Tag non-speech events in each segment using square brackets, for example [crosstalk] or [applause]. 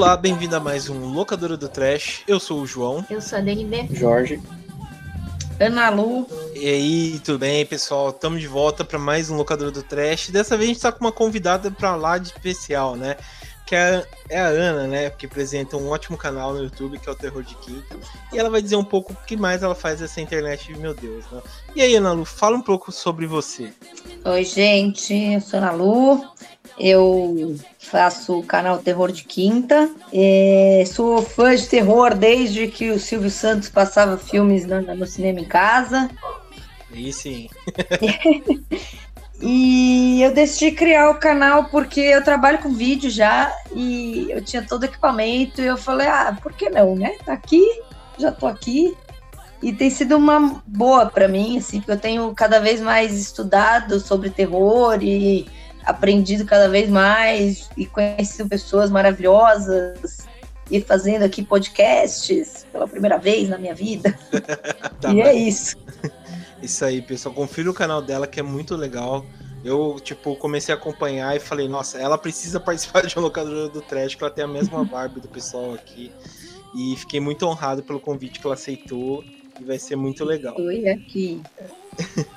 Olá, bem-vindo a mais um Locadora do Trash. Eu sou o João. Eu sou a DNB. Jorge. Ana Lu. E aí, tudo bem, pessoal? Estamos de volta para mais um Locadora do Trash. Dessa vez a gente está com uma convidada para lá de especial, né? Que é, é a Ana, né? Que apresenta um ótimo canal no YouTube, que é o Terror de Quinta. E ela vai dizer um pouco o que mais ela faz nessa internet, meu Deus, né? E aí, Ana Lu, fala um pouco sobre você. Oi, gente. Eu sou a Ana Lu. Eu faço o canal Terror de Quinta. É, sou fã de terror desde que o Silvio Santos passava filmes no, no cinema em casa. Aí sim. [laughs] e eu decidi criar o canal porque eu trabalho com vídeo já e eu tinha todo o equipamento e eu falei, ah, por que não, né? Tá aqui, já tô aqui. E tem sido uma boa para mim, assim, porque eu tenho cada vez mais estudado sobre terror e aprendido cada vez mais e conhecido pessoas maravilhosas e fazendo aqui podcasts pela primeira vez na minha vida. [laughs] tá e é isso. [laughs] Isso aí, pessoal. Confira o canal dela que é muito legal. Eu, tipo, comecei a acompanhar e falei, nossa, ela precisa [laughs] participar de uma locadora do Trash, que ela tem a mesma vibe do pessoal aqui. E fiquei muito honrado pelo convite que ela aceitou e vai ser muito legal. Oi, aqui.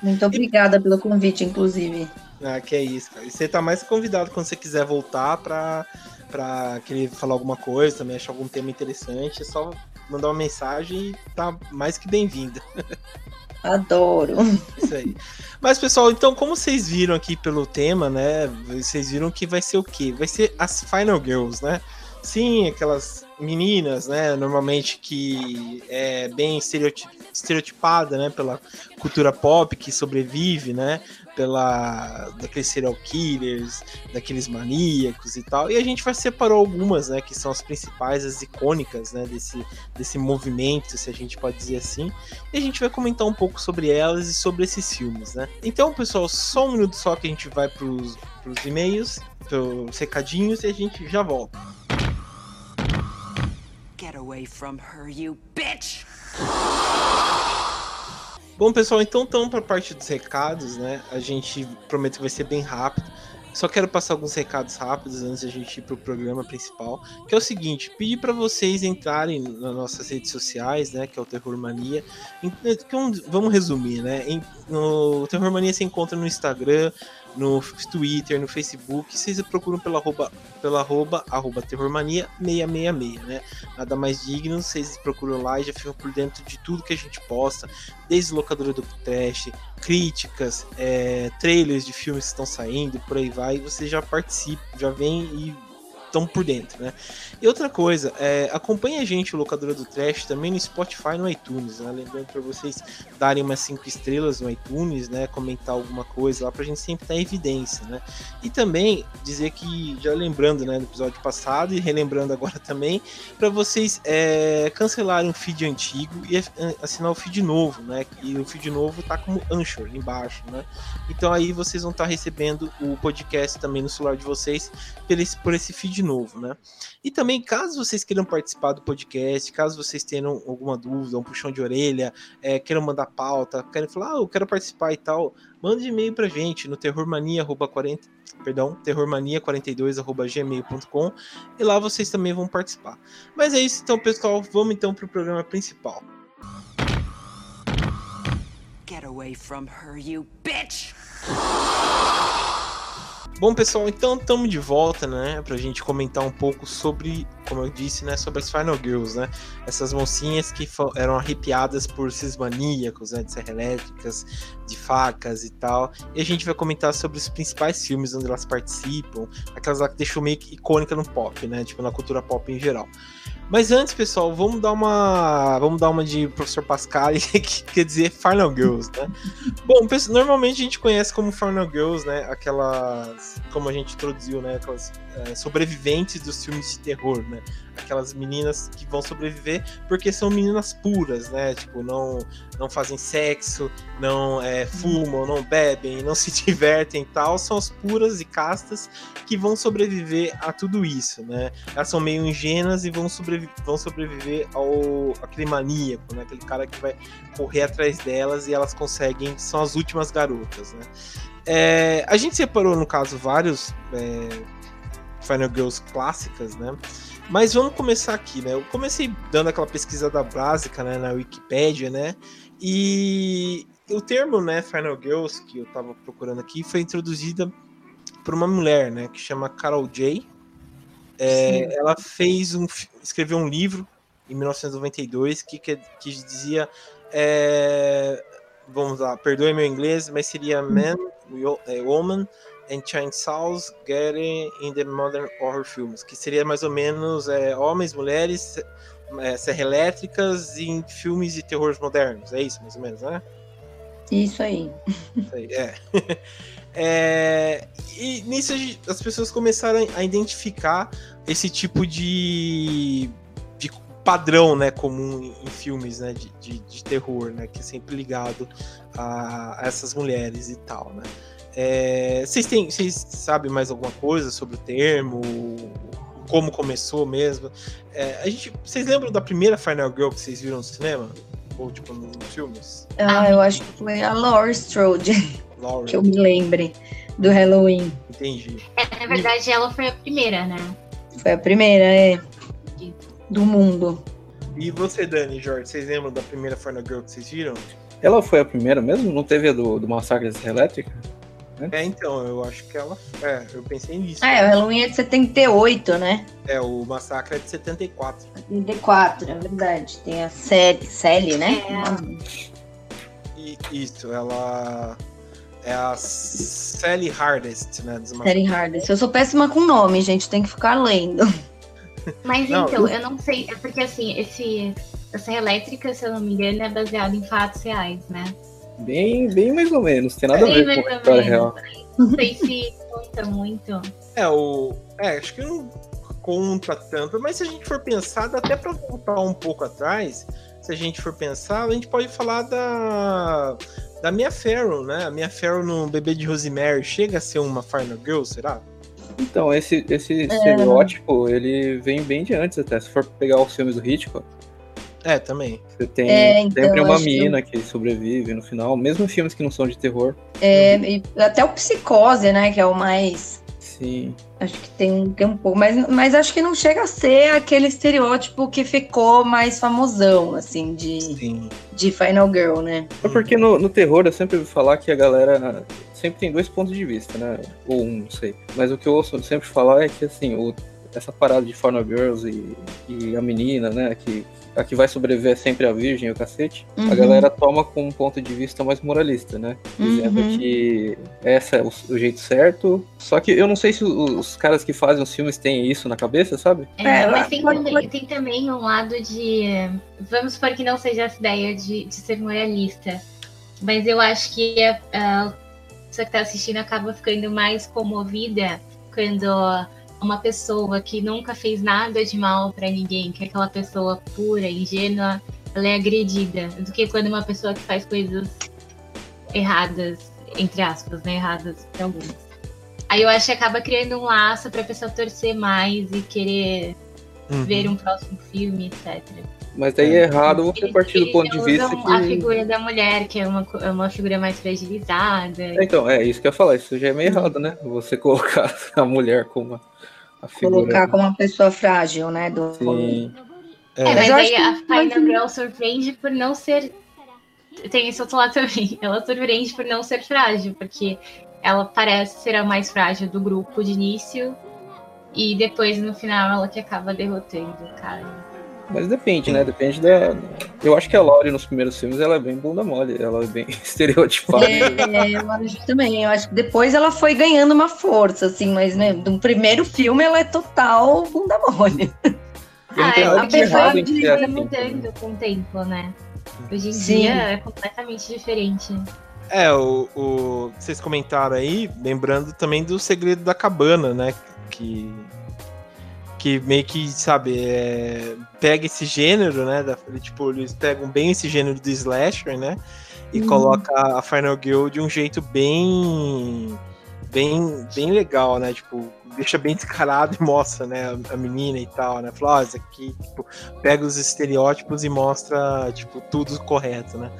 Muito obrigada pelo convite, inclusive. Ah, que é isso, cara. E você tá mais convidado quando você quiser voltar pra, pra querer falar alguma coisa, também achar algum tema interessante, é só mandar uma mensagem e tá mais que bem-vinda. [laughs] Adoro. Isso aí. Mas, pessoal, então, como vocês viram aqui pelo tema, né? Vocês viram que vai ser o quê? Vai ser as Final Girls, né? Sim, aquelas meninas, né? Normalmente que é bem estereotipada, né? Pela cultura pop que sobrevive, né? Pela daqueles serial killers, daqueles maníacos e tal. E a gente vai separou algumas, né, que são as principais, as icônicas, né, desse, desse movimento, se a gente pode dizer assim. E a gente vai comentar um pouco sobre elas e sobre esses filmes, né? Então, pessoal, só um minuto só que a gente vai pros, pros e-mails, pros recadinhos e a gente já volta. Get away from her, you bitch! Bom, pessoal, então estamos para a parte dos recados, né? A gente promete que vai ser bem rápido. Só quero passar alguns recados rápidos antes de a gente ir para o programa principal, que é o seguinte: pedir para vocês entrarem nas nossas redes sociais, né? Que é o Terror Mania. Vamos resumir, né? No Terror Mania se encontra no Instagram, no Twitter, no Facebook, vocês procuram pela arroba, pela arroba, arroba terrormania666, né? Nada mais digno, vocês procuram lá e já ficam por dentro de tudo que a gente posta, desde locadora do trash, críticas, é, trailers de filmes que estão saindo, por aí vai, você já participa, já vem e estão por dentro, né? E outra coisa, é, acompanhe a gente, o Locadora do Trash, também no Spotify no iTunes, né? Lembrando para vocês darem umas 5 estrelas no iTunes, né? Comentar alguma coisa lá pra gente sempre estar em evidência, né? E também dizer que, já lembrando, né, do episódio passado e relembrando agora [laughs] também, para vocês é, cancelarem um feed antigo e assinar o feed novo, né? E o feed novo tá como Anchor embaixo, né? Então aí vocês vão estar recebendo o podcast também no celular de vocês por esse, por esse feed novo, né? E também, caso vocês queiram participar do podcast, caso vocês tenham alguma dúvida, um puxão de orelha, é, queiram mandar pauta, querem falar, ah, eu quero participar e tal, mande e-mail pra gente no terrormania.40, perdão, terrormania42@gmail.com e lá vocês também vão participar. Mas é isso então, pessoal, vamos então pro programa principal. Get away from her, you bitch! Bom, pessoal, então estamos de volta, né, pra gente comentar um pouco sobre, como eu disse, né, sobre as Final Girls, né, essas mocinhas que eram arrepiadas por esses maníacos, né, de serra elétricas, de facas e tal, e a gente vai comentar sobre os principais filmes onde elas participam, aquelas lá que deixou meio que icônica no pop, né, tipo na cultura pop em geral. Mas antes, pessoal, vamos dar uma. Vamos dar uma de professor Pascal, [laughs] que quer dizer Final Girls, né? Bom, normalmente a gente conhece como Final Girls, né? Aquelas. Como a gente introduziu, né? Aquelas é, sobreviventes dos filmes de terror, né? Aquelas meninas que vão sobreviver porque são meninas puras, né? Tipo, não, não fazem sexo, não é, fumam, não bebem, não [laughs] se divertem e tal. São as puras e castas que vão sobreviver a tudo isso, né? Elas são meio ingênuas e vão, sobrevi vão sobreviver ao aquele maníaco, né? Aquele cara que vai correr atrás delas e elas conseguem, são as últimas garotas, né? É, a gente separou, no caso, vários é, Final Girls clássicas, né? Mas vamos começar aqui, né? Eu comecei dando aquela pesquisada básica né, na Wikipédia, né? E o termo, né, Final Girls, que eu tava procurando aqui, foi introduzida por uma mulher, né, que chama Carol J. É, ela fez um, escreveu um livro em 1992 que, que, que dizia, é, vamos lá, perdoe meu inglês, mas seria Man, é, Woman and Chainsaws Getting in the Modern Horror Films, que seria mais ou menos é, homens, mulheres, é, serra elétricas em filmes de terrores modernos, é isso mais ou menos, né? Isso aí. Isso aí é. [laughs] é. E nisso as pessoas começaram a identificar esse tipo de, de padrão, né, comum em filmes, né, de, de, de terror, né, que é sempre ligado a, a essas mulheres e tal, né. É, vocês, têm, vocês sabem mais alguma coisa sobre o termo? Como começou mesmo? É, a gente, vocês lembram da primeira Final Girl que vocês viram no cinema? Ou, tipo, nos filmes? Ah, eu acho que foi a Laurie Strode. Laurie. Que eu me lembre do Halloween. Entendi. É, na verdade, ela foi a primeira, né? Foi a primeira, é. Do mundo. E você, Dani, Jorge, vocês lembram da primeira Final Girl que vocês viram? Ela foi a primeira mesmo? Não teve a do, do Massacre da Elétrica? Né? É, então, eu acho que ela. É, eu pensei nisso. Ah, é, o Halloween é de 78, né? É, o Massacre é de 74. 74, é verdade. Tem a Sally, Sally né? É. E, isso, ela. É a Sally Hardest, né? Sally Hardest. Eu sou péssima com nome, gente, tem que ficar lendo. Mas não, então, eu... eu não sei, é porque assim, esse, essa elétrica, se eu não me engano, é baseado em fatos reais, né? Bem, bem mais ou menos, tem nada bem a ver com a história real. Não sei se conta muito. É, o. É, acho que não conta tanto, mas se a gente for pensar, dá até pra voltar um pouco atrás. Se a gente for pensar, a gente pode falar da. Da Mia Farrow, né? A Mia Farrow no Bebê de Rosemary chega a ser uma Final Girl, será? Então, esse, esse é. estereótipo, ele vem bem de antes até. Se for pegar os filmes do Hitchcock, é, também. Você tem é, então, sempre uma mina que... que... sobrevive no final, mesmo filmes que não são de terror. É, até o Psicose, né, que é o mais... Sim. Acho que tem, tem um pouco, mas, mas acho que não chega a ser aquele estereótipo que ficou mais famosão, assim, de, de Final Girl, né? É porque no, no terror eu sempre ouvi falar que a galera sempre tem dois pontos de vista, né? Ou um, não sei. Mas o que eu ouço sempre falar é que, assim, o, essa parada de Final Girls e, e a menina, né, que a que vai sobreviver é sempre a virgem, o cacete, uhum. a galera toma com um ponto de vista mais moralista, né? Dizendo uhum. que essa é o, o, jeito certo. Só que eu não sei se os, os, caras que fazem os filmes têm isso na cabeça, sabe? É, é mas tem, também, tem também um lado de. Vamos supor que não seja essa ideia de, de ser moralista. Mas eu acho que a, a pessoa que tá assistindo acaba ficando mais comovida quando uma pessoa que nunca fez nada de mal para ninguém, que é aquela pessoa pura, ingênua, ela é agredida, do que quando uma pessoa que faz coisas erradas, entre aspas, né, erradas para alguns. Aí eu acho que acaba criando um laço para a pessoa torcer mais e querer uhum. ver um próximo filme, etc. Mas daí é errado você partir do ponto de vista que... a figura da mulher, que é uma, é uma figura mais fragilizada. Então, é isso que eu ia falar, isso já é meio errado, né? Você colocar [laughs] a mulher como Colocar como uma pessoa frágil, né? Do... Sim. É, é mas, aí a Final Girl surpreende por não ser. Tem esse outro lado também. [laughs] Ela surpreende por não ser frágil, porque ela parece ser a mais frágil do grupo de início. E depois, no final, ela que acaba derrotando o cara. Mas depende, né? Depende da. Eu acho que a Laurie nos primeiros filmes ela é bem bunda mole, ela é bem [laughs] estereotipada. É, eu acho também. Eu acho que depois ela foi ganhando uma força, assim, mas né, no primeiro filme ela é total bunda mole. Ah, é, apesar de ir assim. mudando com o tempo, né? Hoje em Sim. dia é completamente diferente. É, o, o, vocês comentaram aí, lembrando também do segredo da cabana, né? Que que meio que, sabe, é, pega esse gênero, né? Da, tipo, eles pegam bem esse gênero do slasher, né? E uhum. coloca a Final Girl de um jeito bem. bem, bem legal, né? Tipo, deixa bem descarado e mostra, né, a, menina e tal, né? Fala, ó, oh, isso aqui, tipo, pega os estereótipos e mostra, tipo, tudo correto, né?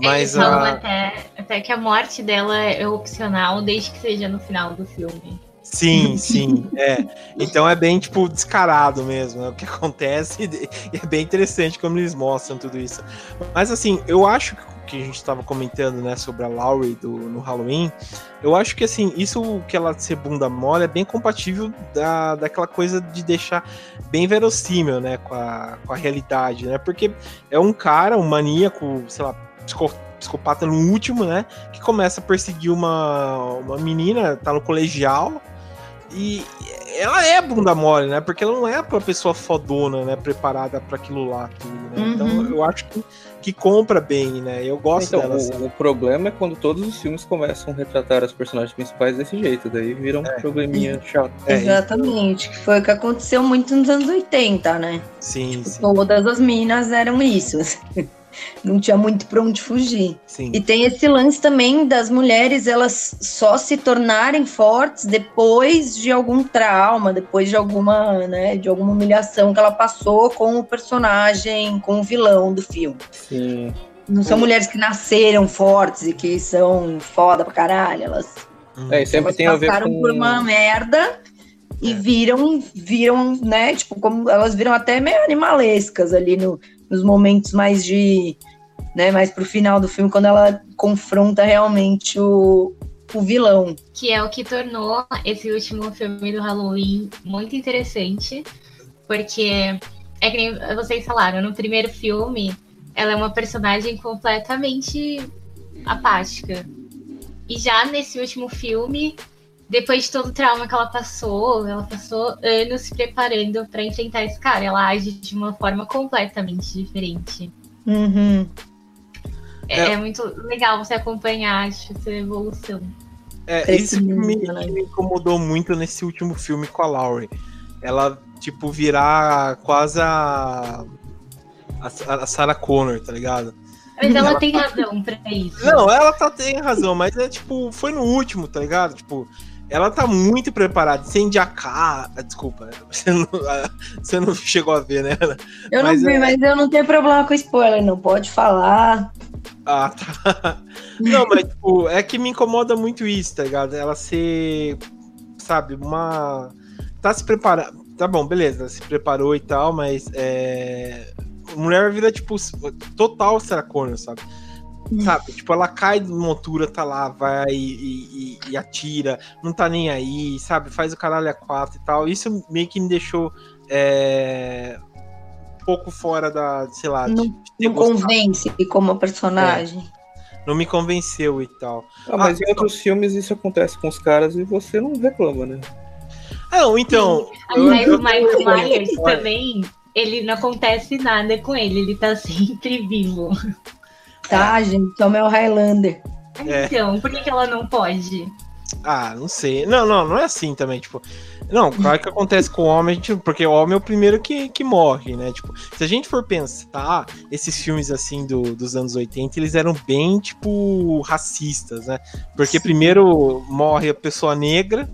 Mas Eles falam a... até, até que a morte dela é opcional desde que seja no final do filme. Sim, sim, é. Então é bem, tipo, descarado mesmo, é o que [laughs] acontece e é bem interessante como eles mostram tudo isso. Mas assim, eu acho que a gente estava comentando, né, sobre a Laurie do, no Halloween, eu acho que assim, isso que ela ser bunda mole é bem compatível da, daquela coisa de deixar bem verossímil, né, com a, com a realidade, né? Porque é um cara, um maníaco, sei lá, psicopata no último, né? Que começa a perseguir uma, uma menina, tá no colegial. E ela é bunda mole, né? Porque ela não é uma pessoa fodona, né? Preparada para aquilo lá, tudo, né? Então, uhum. Então eu acho que, que compra bem, né? Eu gosto então, dela. O, assim. o, problema é quando todos os filmes começam a retratar as personagens principais desse jeito, daí vira um é. probleminha chato. É, Exatamente, que foi o que aconteceu muito nos anos 80, né? Sim, tipo, sim. Todas as minas eram isso. Não tinha muito para onde fugir. Sim. E tem esse lance também das mulheres elas só se tornarem fortes depois de algum trauma, depois de alguma, né, de alguma humilhação que ela passou com o personagem, com o vilão do filme. Sim. Não são mulheres que nasceram fortes e que são foda pra caralho, elas é, sempre elas tem a ver com... por uma merda e é. viram, viram, né, tipo, como elas viram até meio animalescas ali no, nos momentos mais de, né, mais pro final do filme, quando ela confronta realmente o, o vilão. Que é o que tornou esse último filme do Halloween muito interessante, porque é que nem vocês falaram, no primeiro filme, ela é uma personagem completamente apática. E já nesse último filme, depois de todo o trauma que ela passou, ela passou anos se preparando para enfrentar esse cara. Ela age de uma forma completamente diferente. Uhum. É, é, é, muito legal você acompanhar acho, essa evolução. É, isso que me, que me, incomodou muito nesse último filme com a Laurie. Ela, tipo, virar quase a. a, a Sarah Connor, tá ligado? Mas ela, ela tem tá... razão pra isso. Não, ela tá, tem razão, mas é tipo, foi no último, tá ligado? Tipo, ela tá muito preparada. Sem jacar. Desculpa, você não, você não chegou a ver, né? Eu mas não vi, é... mas eu não tenho problema com spoiler, não. Pode falar. Ah, tá. [laughs] Não, mas tipo, é que me incomoda muito isso, tá ligado? Ela ser, sabe, uma. Tá se preparando. Tá bom, beleza, se preparou e tal, mas é. Mulher vira, tipo, total Sarah Connor, sabe? Sabe? Tipo, ela cai de montura, tá lá, vai e, e, e, atira, não tá nem aí, sabe? Faz o caralho a quatro e tal. Isso meio que me deixou é, um pouco fora da, sei lá. Não, de, não convence como personagem. É. Não me convenceu e tal. Ah, mas ah, em outros filmes isso acontece com os caras e você não reclama, né? Ah, não, então. Mas o Michael Myers também, ele não acontece nada com ele, ele tá [laughs] sempre vivo. Tá, é. gente, toma o Highlander. É. Então, por que, que ela não pode? Ah, não sei. Não, não, não é assim também, tipo. Não, claro que acontece com o homem, gente, porque o homem é o primeiro que, que morre, né? Tipo, se a gente for pensar, esses filmes assim do, dos anos 80, eles eram bem, tipo, racistas, né? Porque Sim. primeiro morre a pessoa negra,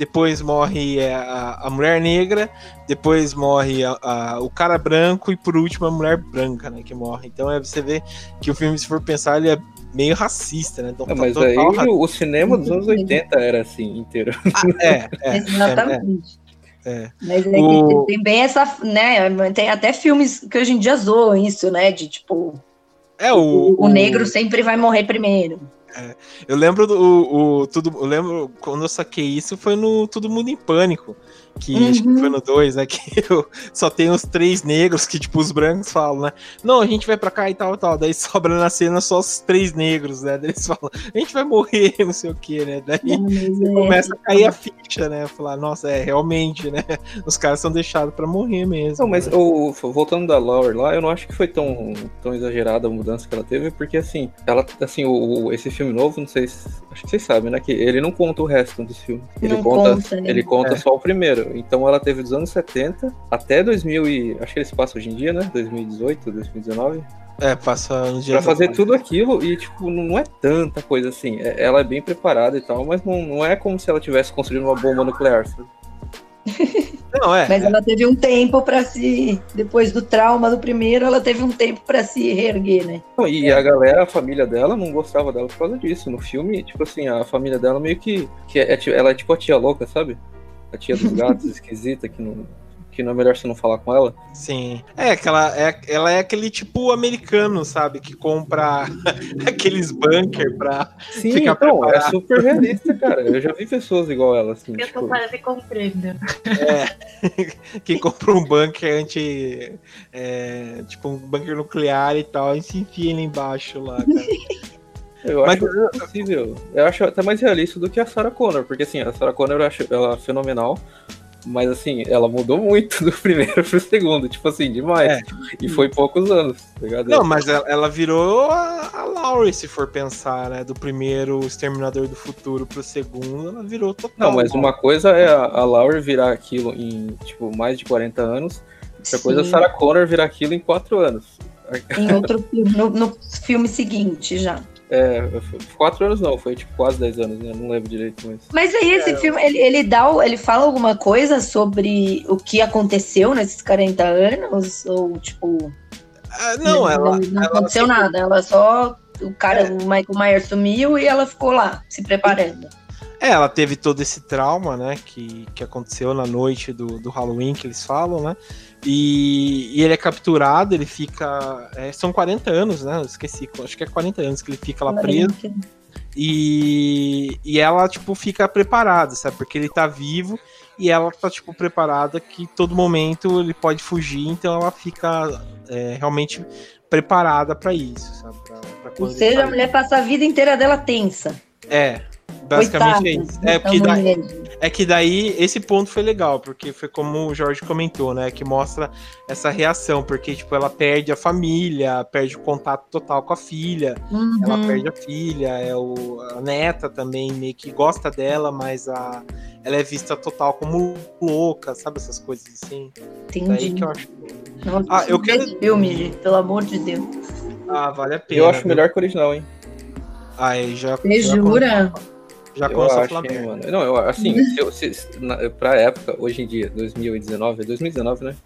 depois morre é, a, a mulher negra, depois morre a, a, o cara branco e por último a mulher branca, né, que morre. Então é, você vê que o filme, se for pensar, ele é meio racista, né? Então, é, mas aí o, o cinema dos anos 80 era assim, inteiro. Ah, é, é, [laughs] Exatamente. É, é. Mas é o... tem bem essa, né? Tem até filmes que hoje em dia zoam isso, né? De tipo. É, o, o, o negro sempre vai morrer primeiro. É, eu lembro do o, tudo, eu lembro quando eu saquei isso foi no Todo Mundo em Pânico, que uhum. acho que foi no 2, né? [laughs] Que eu, só tem os três negros que, tipo, os brancos falam, né? Não, a gente vai pra cá e tal, tal. Daí sobra na cena só os três negros, né? Daí eles falam, a gente vai morrer, [laughs] não sei o que, né? Daí é, começa a cair a ficha, né? Falar, nossa, é, realmente, né? Os caras são deixados pra morrer mesmo. Não, mas né? o, voltando da Laura lá, eu não acho que foi tão, tão exagerada a mudança que ela teve, porque assim, ela, assim, o, esse filme novo, não sei se. Acho que vocês sabem, né? Que ele não conta o resto dos filmes. Ele não conta, conta né? ele conta é. só o primeiro. Então ela teve dos anos 70 até 2000 e. Acho que eles passam hoje em dia, né? 2018, 2019. É, passa no dia. Pra fazer tudo aquilo e, tipo, não é tanta coisa assim. É, ela é bem preparada e tal, mas não, não é como se ela tivesse construindo uma bomba nuclear, sabe? [laughs] Não, é. Mas é. ela teve um tempo pra se. Depois do trauma do primeiro, ela teve um tempo pra se reerguer, né? Não, E a galera, a família dela, não gostava dela por causa disso. No filme, tipo assim, a família dela meio que. que é, ti- ela é tipo a tia louca, sabe? A tia dos gatos [laughs] esquisita, que não, que não é melhor você não falar com ela. Sim. É, que ela é, ela é aquele tipo americano, sabe? Que compra [laughs] aqueles bunker pra. Sim, Fica então, é preparado. super realista, cara. Eu já vi pessoas igual ela, assim. Eu tô Tipo, quase comprando. [laughs] que compra um bunker anti. é, tipo, um bunker nuclear e tal, e se enfia ele embaixo lá, cara. Eu Mas- acho possível. Eu acho até mais realista do que a Sarah Connor, porque assim, a Sarah Connor eu acho ela fenomenal. Mas assim, ela mudou muito [laughs] do primeiro pro segundo, tipo assim, demais. É. E foi poucos anos, tá ligado? Não, mas ela, ela virou a, a Laurie, se for pensar, né? Do primeiro Exterminador do Futuro pro segundo, ela virou total. Não, mas uma coisa é a, a Laurie virar aquilo em, tipo, mais de 40 anos. Outra coisa é a Sim. Sarah Connor virar aquilo em 4 anos. Em outro filme, no, no filme seguinte já. É, foi- quatro anos não, foi tipo quase 10 anos, né? Não lembro direito, mas. Mas aí esse filme, ele, ele dá, o- ele fala alguma coisa sobre o que aconteceu nesses 40 anos? Ou, tipo, Ah, não, ela. não ela aconteceu sempre- nada. Ela só. O cara, É. o Michael Myers sumiu e ela ficou lá, se preparando. É, ela teve todo esse trauma, né? Que, que aconteceu na noite do, do Halloween, que eles falam, né? E, e ele é capturado, ele fica. é, são 40 anos, né? Eu esqueci, acho que é 40 anos que ele fica lá preso. E, e ela, tipo, fica preparada, sabe? Porque ele tá vivo e ela tá, tipo, preparada que todo momento ele pode fugir, então ela fica é, realmente preparada pra isso, sabe? Pra, pra Ou seja, a mulher passa a vida inteira dela tensa. É, basicamente é isso. É, porque daí, mulher. é que daí esse ponto foi legal, porque foi como o Jorge comentou, né? Que mostra essa reação, porque, tipo, ela perde a família, perde o contato total com a filha. Ela Uhum. perde a filha, é o, a neta também meio que gosta dela, mas a, ela é vista total como louca, sabe? Essas coisas assim. Daí Entendi. que eu acho. Nossa, Ah, eu quero- filme, gente, pelo amor de Deus. Ah, vale a pena. Eu acho melhor que o original, hein? Aí já. Você já jura? Já eu começa a acho, falar hein, merda. mano. Não, eu, assim, [laughs] eu, se, na, pra época, hoje em dia, 2019, é 2019, né?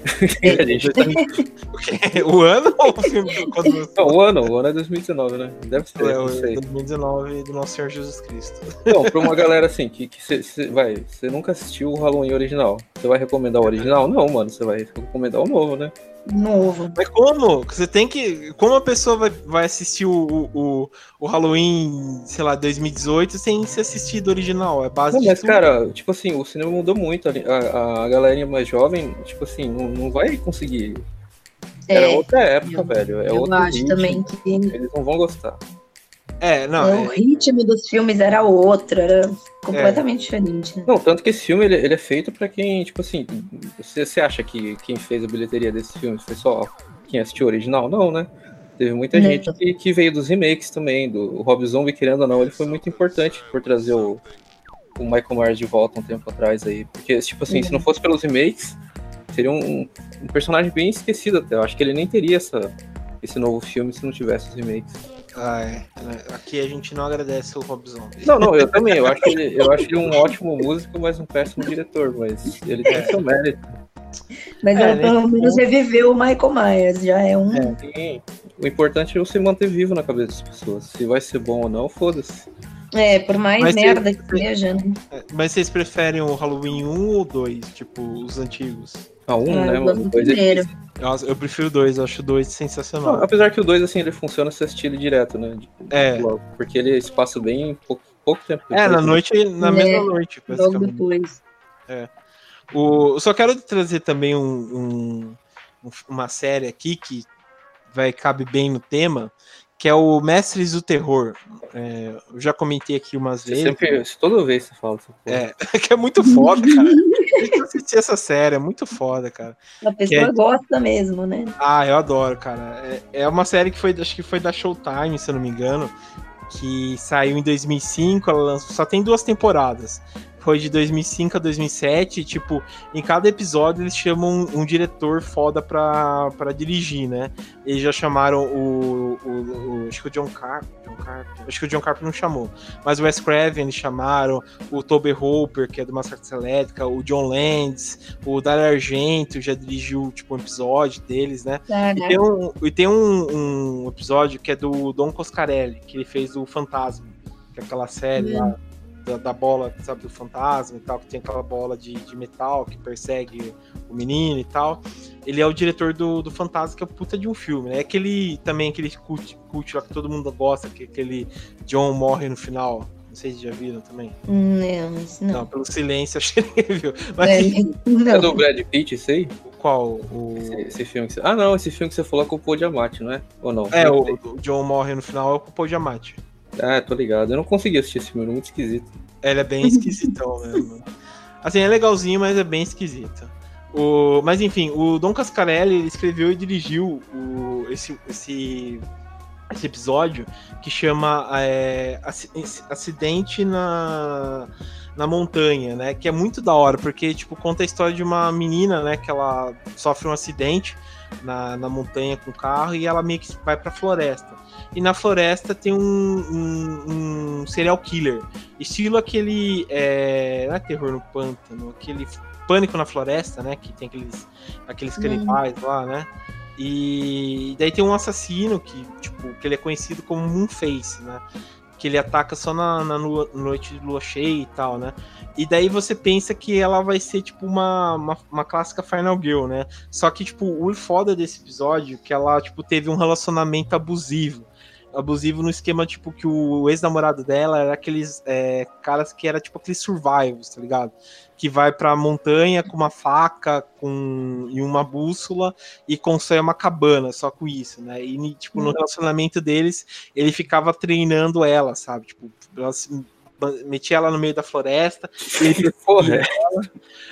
[laughs] tá, o ano ou o filme? Quando você... [laughs] não, o ano, o ano é 2019, né? Deve ser, É, não o sei. 2019 do nosso Senhor Jesus Cristo. Então, pra uma galera assim, que, que cê, cê- vai, você nunca assistiu o Halloween original, você vai recomendar o original? Não, mano, você vai recomendar o novo, né? Novo. Mas como? Você tem que. Como a pessoa vai, vai assistir o, o, o Halloween, sei lá, 2018 sem se assistir do original? É base Não, mas, tudo. cara, tipo assim, o cinema mudou muito. A, a, a galerinha mais jovem, tipo assim, não, não vai conseguir. Era É, outra época, eu- velho. É eu outro acho ritmo. também que Eles não vão gostar. É, não. o é- ritmo dos filmes era outro, era completamente diferente. né? Não, tanto que esse filme ele, ele é feito pra quem, tipo assim, você, você acha que quem fez a bilheteria desse filme foi só quem assistiu o original? Não, né? Teve muita Não. gente que, que veio dos remakes também, do o Rob Zombie, querendo ou não, ele foi muito importante por trazer o, o Michael Myers de volta um tempo atrás aí. Porque, tipo assim, se não fosse pelos remakes, seria um, um personagem bem esquecido até. Eu acho que ele nem teria essa, esse novo filme se não tivesse os remakes. Ah, é. Aqui a gente não agradece o Rob Zombie. Não, não, eu também. Eu acho ele, eu acho ele um ótimo músico, mas um péssimo diretor. Mas ele tem seu mérito. Mas É, ela, né? pelo menos reviveu o Michael Myers, já é um. Sim. O importante é você manter vivo na cabeça das pessoas. Se vai ser bom ou não, foda-se. É, por mais Mas merda você- que seja, né? É, Mas vocês preferem o Halloween 1 ou 2? Tipo, os antigos? A um, Ah, né, do Dois é difícil. Eu, prefiro o 2, eu acho o 2 Não, sensacional. apesar que o 2, assim, ele funciona se assistir ele direto, né? de- É. logo, Porque ele passa bem pouco, pouco tempo É, na noite, na É, mesma noite, Logo depois. O, eu só quero trazer também um- um- uma série aqui que vai cabe bem no tema, que é o Mestres do Terror. É, eu já comentei aqui umas vezes. sempre, toda vez você fala. É, [laughs] que é muito foda, cara. Tem que assistir essa série, é muito foda, cara. A pessoa é- gosta mesmo, né? Ah, eu adoro, cara. É, é uma série que foi, acho que foi da Showtime, se eu não me engano, que saiu em 2005. Ela lançou, só tem duas temporadas. Foi de 2005 a 2007. Tipo, em cada episódio eles chamam um, um diretor foda pra, pra dirigir, né? Eles já chamaram o. o, o acho que o John Carpenter. John Carpenter. Acho que o John Carpenter não chamou. Mas o Wes Craven eles chamaram. O Toby Hooper, que é do Massacre Elétrica. O John Landis. O Dario Argento já dirigiu, tipo, um episódio deles, né? É, E né? tem, um, e tem um, um episódio que é do Don Coscarelli, que ele fez o Fantasma, que é aquela série lá da, da bola, sabe, do fantasma e tal, que tem aquela bola de, de metal que persegue o menino e tal. Ele é o diretor do, do Fantasma, que é o puta de um filme, né? É aquele também, aquele cult, cult lá que todo mundo gosta, que aquele John morre no final. Não sei se já viram também. Não, mas Não, não. pelo silêncio acho que viu. Mas É, [laughs] É do. Brad Pitt, isso aí? qual? O... Esse, esse filme que você... Ah, não, esse filme que você falou com o Paul Giamatti, não é? Ou não? É, Não o, o John morre no final é o Paul Giamatti. Ah, tô ligado. Eu não consegui assistir esse filme, é muito esquisito. Ele é bem esquisitão [laughs] mesmo. Assim, é legalzinho, mas é bem esquisito. O, mas enfim, o Dom Cascarelli escreveu e dirigiu o, esse, esse, esse episódio que chama é, Aci- Acidente na, na Montanha, né? Que é muito da hora, porque tipo, conta a história de uma menina, né? Que ela sofre um acidente na, na montanha com o carro e ela meio que vai pra floresta. E na floresta tem um, um, um serial killer estilo aquele. É, não é terror no pântano, aquele pânico na floresta, né? Que tem aqueles, aqueles Hum. canibais lá, né? E daí tem um assassino que, tipo, que ele é conhecido como Moonface, né? Que ele ataca só na, na noite de lua cheia e tal, né? E daí você pensa que ela vai ser, tipo, uma, uma, uma clássica Final Girl, né? Só que, tipo, o foda desse episódio é que ela, tipo, teve um relacionamento abusivo abusivo no esquema, tipo, que o ex-namorado dela era aqueles é, caras que era tipo aqueles survivals, tá ligado? Que vai pra montanha com uma faca com, e uma bússola e constrói uma cabana só com isso, né? E, tipo, no relacionamento deles, ele ficava treinando ela, sabe? Tipo, ela se- metia ela no meio da floresta. e [laughs] ele Porra, é.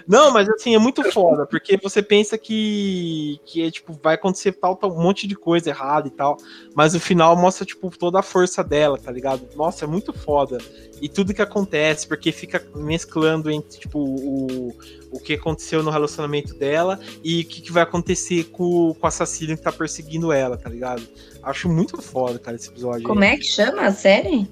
não, mas assim, é muito foda, porque você pensa que, que é, tipo, vai acontecer tal, tal, um monte de coisa errada e tal, mas o final mostra, tipo, toda a força dela, tá ligado? Nossa, é muito foda. E tudo que acontece, porque fica mesclando entre, tipo, o, o que aconteceu no relacionamento dela e o que, que vai acontecer com, com o assassino que tá perseguindo ela, tá ligado? Acho muito foda, cara, esse episódio. Como aí. é que chama a série?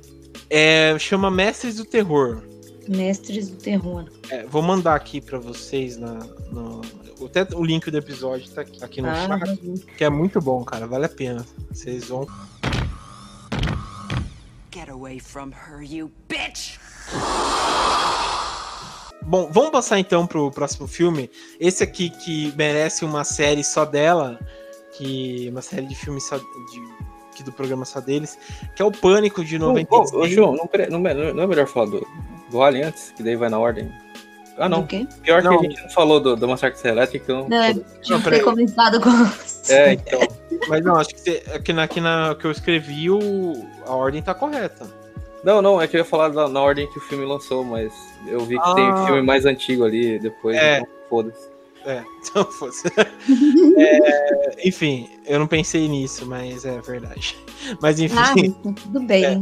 É, chama Mestres do Terror. Mestres do Terror. É, vou mandar aqui pra vocês na, no, até o link do episódio tá aqui, aqui no Ah, chat, que é muito bom, cara, vale a pena. Vocês vão. Get away from her, you bitch! Bom, vamos passar então pro próximo filme. Esse aqui que merece uma série só dela, que uma série de filmes só de, que do programa só deles, que é o Pânico de Ô, 96. ô, ô, João, não, não, é- não é melhor falar do, do Alien antes, que daí vai na ordem? Ah, não. Pior Não. que a gente não falou do, do Massacre Elétrico, então. Não, ter peraí. começado com. É, então. [laughs] Mas não, acho que você- aqui na, aqui na que eu escrevi, o, a ordem tá correta. Não, não, é que eu ia falar da- na ordem que o filme lançou, mas eu vi que Ah. tem filme mais antigo ali depois, É. então foda-se. É, [laughs] então fosse. [laughs] É, enfim, eu não pensei nisso, mas é verdade. Mas enfim. Ah, tá tudo bem. É.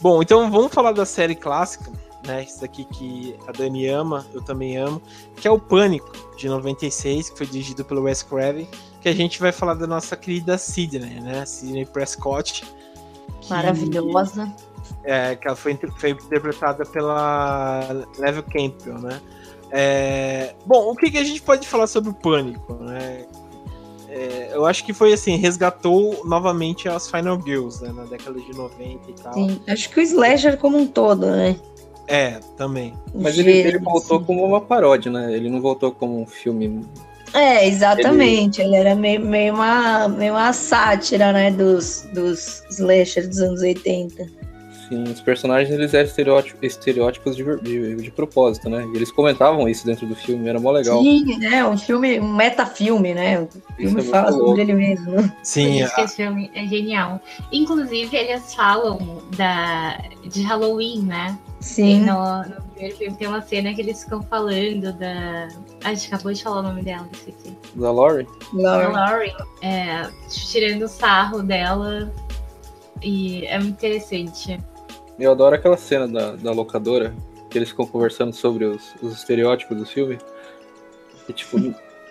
Bom, então vamos falar da série clássica, né? Isso aqui que a Dani ama, eu também amo, que é o Pânico, de 96, que foi dirigido pelo Wes Craven, que a gente vai falar da nossa querida Sidney, né? Sidney Prescott. que- Maravilhosa. É, que ela foi, foi interpretada pela Level Campbell, né? É, bom, o que, que a gente pode falar sobre o Pânico, né? É, eu acho que foi assim, resgatou novamente as Final Girls, né? Na década de 90 e tal. Sim. Acho que o Slasher como um todo, né? É, também. Mas ele, ele voltou como uma paródia, né? Ele não voltou como um filme. É, exatamente. Ele, era meio, meio, uma, meio uma sátira, né? Dos, dos Slasher dos anos 80. Sim, os personagens eles eram estereótipos, estereótipos de, de, de propósito, né? E eles comentavam isso dentro do filme, era mó legal. Sim, né? Um filme, um metafilme, né? O Isso filme é muito fala sobre ele mesmo. Por Sim, isso que esse filme é genial. Inclusive, eles falam da, de Halloween, né? Sim. No, no primeiro filme tem uma cena que eles ficam falando da. A gente acabou de falar o nome dela, esqueci. Da Laurie? Da Lauren. Lauren, é, tirando o sarro dela. E é muito interessante. Eu adoro aquela cena da, da locadora, que eles ficam conversando sobre os, os estereótipos do filme. E tipo,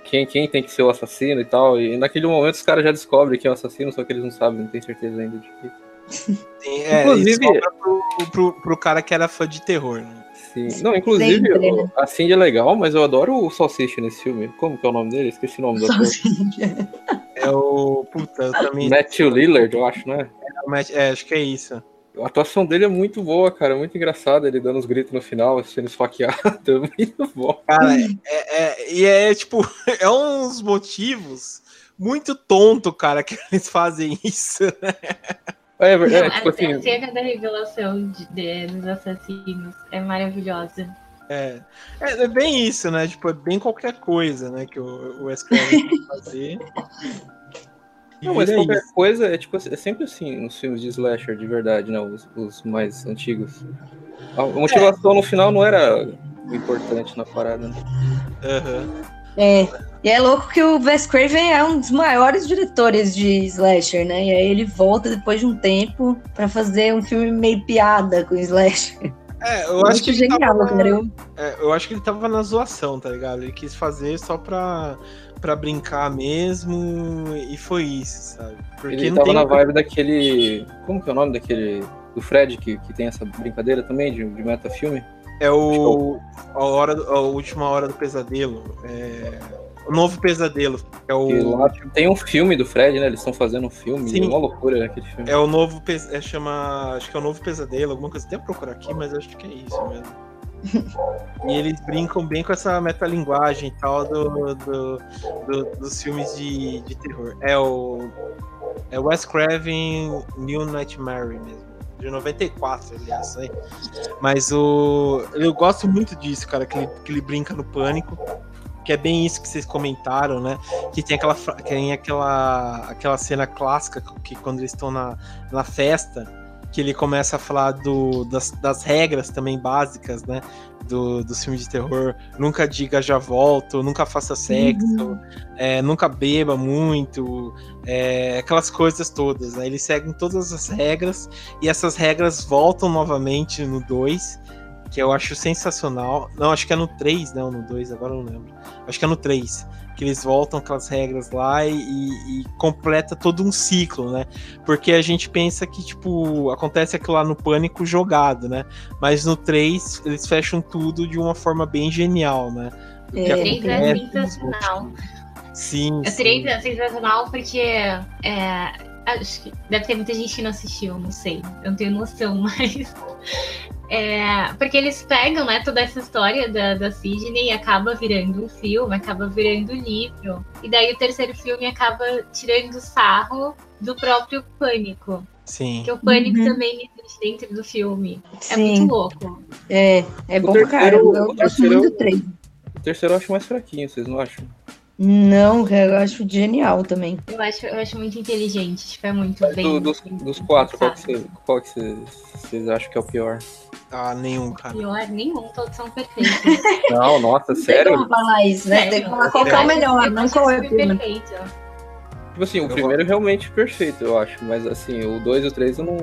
quem, quem tem que ser o assassino e tal. E naquele momento os caras já descobrem quem é o assassino, só que eles não sabem, não tem certeza ainda de que. Sim, é, Inclusive- pro, pro, pro cara que era fã de terror, né? Sim. Não, inclusive, Sempre, o- né? a Cindy é legal, mas eu adoro o Salsicha nesse filme. Como que é o nome dele? Esqueci o nome do ator. É o. Puta, eu também. Matthew Lillard, eu acho, né? É, acho que é isso. A atuação dele é muito boa, cara. Muito engraçada. Ele dando os gritos no final, sendo esfaqueado. É [laughs] muito bom. Cara, é, é- e é tipo, [laughs] é uns motivos muito tonto, cara, que [laughs] eles fazem isso. É, é, é, a- tipo assim, a cena da revelação de, de- dos assassinos é maravilhosa. É, é, é bem isso, né? Tipo, é bem qualquer coisa, né? Que o, o Wes Craven tem que fazer. Não, mas qualquer isso. coisa é tipo é sempre assim nos filmes de slasher de verdade, né? Os, os mais antigos. A motivação no final não era o importante na parada, né? Aham. É. E é louco que o Wes Craven é um dos maiores diretores de slasher, né? E aí ele volta depois de um tempo pra fazer um filme meio piada com slasher. É, eu acho Muito que ele genial, tava, cara. Eu- é, eu acho que ele tava na zoação, tá ligado? Ele quis fazer só pra, pra brincar mesmo e foi isso, sabe? Porque Ele não tava tem na vibe daquele. Como que é o nome daquele. Do Fred, que, que tem essa brincadeira também de, de metafilme? É o a hora a última hora do pesadelo. É, o novo pesadelo. É o lá tem um filme do Fred, né? Eles estão fazendo um filme. Sim. É uma loucura aquele filme. é o novo pes- é, chama acho que é o novo pesadelo, alguma coisa. Até procurar aqui, mas acho que é isso mesmo. E eles brincam bem com essa metalinguagem e tal do, do- do- dos filmes de, de terror. É o é Wes Craven New Nightmare mesmo. De 94, aliás. Aí. Mas o. Eu gosto muito disso, cara, que ele, que ele brinca no pânico. Que é bem isso que vocês comentaram, né? Que tem aquela, que tem aquela, aquela cena clássica que quando eles estão na, na festa, que ele começa a falar do, das, das regras também básicas, né? Do, dos filmes de terror. Nunca diga já volto, nunca faça sexo, é, nunca beba muito, é, aquelas coisas todas, né? Eles seguem todas as regras e essas regras voltam novamente no 2, que eu acho sensacional. Não, acho que é no 3, não, no 2, agora eu não lembro. Acho que é no 3, que eles voltam aquelas regras lá e, e- completa todo um ciclo, né? Porque a gente pensa que, tipo, acontece aquilo lá no Pânico jogado, né? Mas no 3, eles fecham tudo de uma forma bem genial, né? O É, O 3 é acontece- sensacional. Sim, O sim. 3 é sensacional porque é, acho que deve ter muita gente que não assistiu, não sei. Eu não tenho noção, [laughs] mas. É, porque eles pegam né, toda essa história da, da Sidney e acaba virando um filme, acaba virando um livro. E daí o terceiro filme acaba tirando sarro do próprio pânico. Sim. Porque o pânico Uhum. também existe dentro do filme. É Sim, muito louco. é, é bom o Eu gosto muito do 3. O terceiro eu acho mais fraquinho, vocês não acham? Não, eu acho genial também. Eu acho, eu acho muito inteligente. Tipo, é muito Mas bem. do- dos, dos quatro, qual que, você, qual que você- vocês acham que é o pior? Ah, nenhum, cara. Pior, nenhum, todos são perfeitos. [laughs] Não, nossa, Não tem sério? como falar isso, né? Tem que falar qual que é o melhor, não qual é o perfeito. Tipo assim, o Eu primeiro realmente perfeito, eu acho. Mas assim, o 2 e o 3 eu não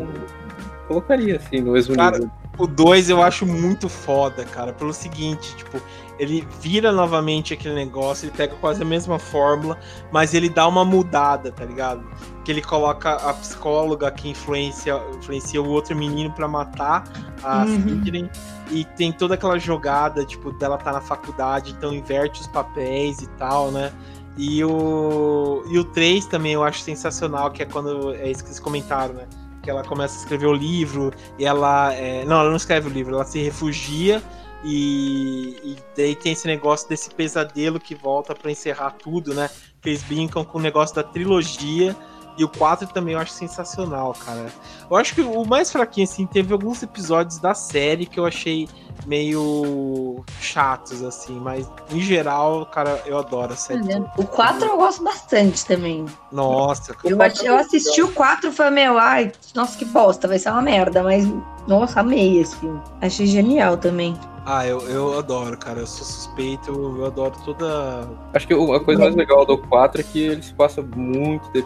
colocaria assim no mesmo Cara, nível. O 2 eu acho muito foda, cara, pelo seguinte, tipo, ele vira novamente aquele negócio, ele pega quase a mesma fórmula, mas ele dá uma mudada, tá ligado? Que ele coloca a psicóloga que influencia, influencia o outro menino pra matar a Uhum. Sidney. E tem toda aquela jogada, tipo, dela tá na faculdade, então inverte os papéis e tal, né? E o, e o 3 também eu acho sensacional, que é quando. É isso que vocês comentaram, né? Que ela começa a escrever o livro e ela. é, não, ela não escreve o livro, ela se refugia e, e daí tem esse negócio desse pesadelo que volta pra encerrar tudo, né? Que eles brincam com o negócio da trilogia. E o 4 também eu acho sensacional, cara. Eu acho que o mais fraquinho, assim, teve alguns episódios da série que eu achei meio chatos, assim, mas em geral, cara, eu adoro a série. O 4 eu gosto bastante também. Nossa, Eu, eu assisti o 4 e falei, meu, ai, nossa, que bosta, vai ser uma merda, mas, nossa, amei esse filme. Achei genial também. Ah, eu, eu adoro, cara. Eu sou suspeito, eu, eu adoro toda. Acho que a coisa mais legal do 4 é que ele se passa muito de-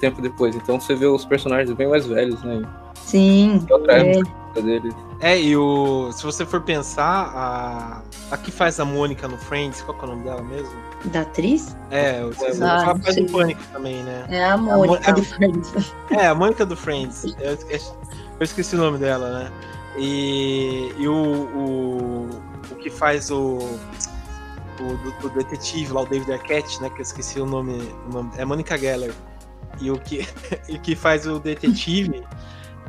tempo depois. Então você vê os personagens bem mais velhos, né? Sim, é, época. música deles. É, e o. Se você for pensar, a. A que faz a Mônica no Friends, qual que é o nome dela mesmo? Da atriz? É, Ah, ela não faz o Pânico também, né? É a Mônica Mo- do Friends. É, a Mônica do Friends. Eu esqueci, eu esqueci o nome dela, né? E, e o, o, o que faz o, o, do- do detetive lá, o David Arquette, né? Que eu esqueci o nome. O nome é Mônica Geller. E o que, [laughs] e que faz o detetive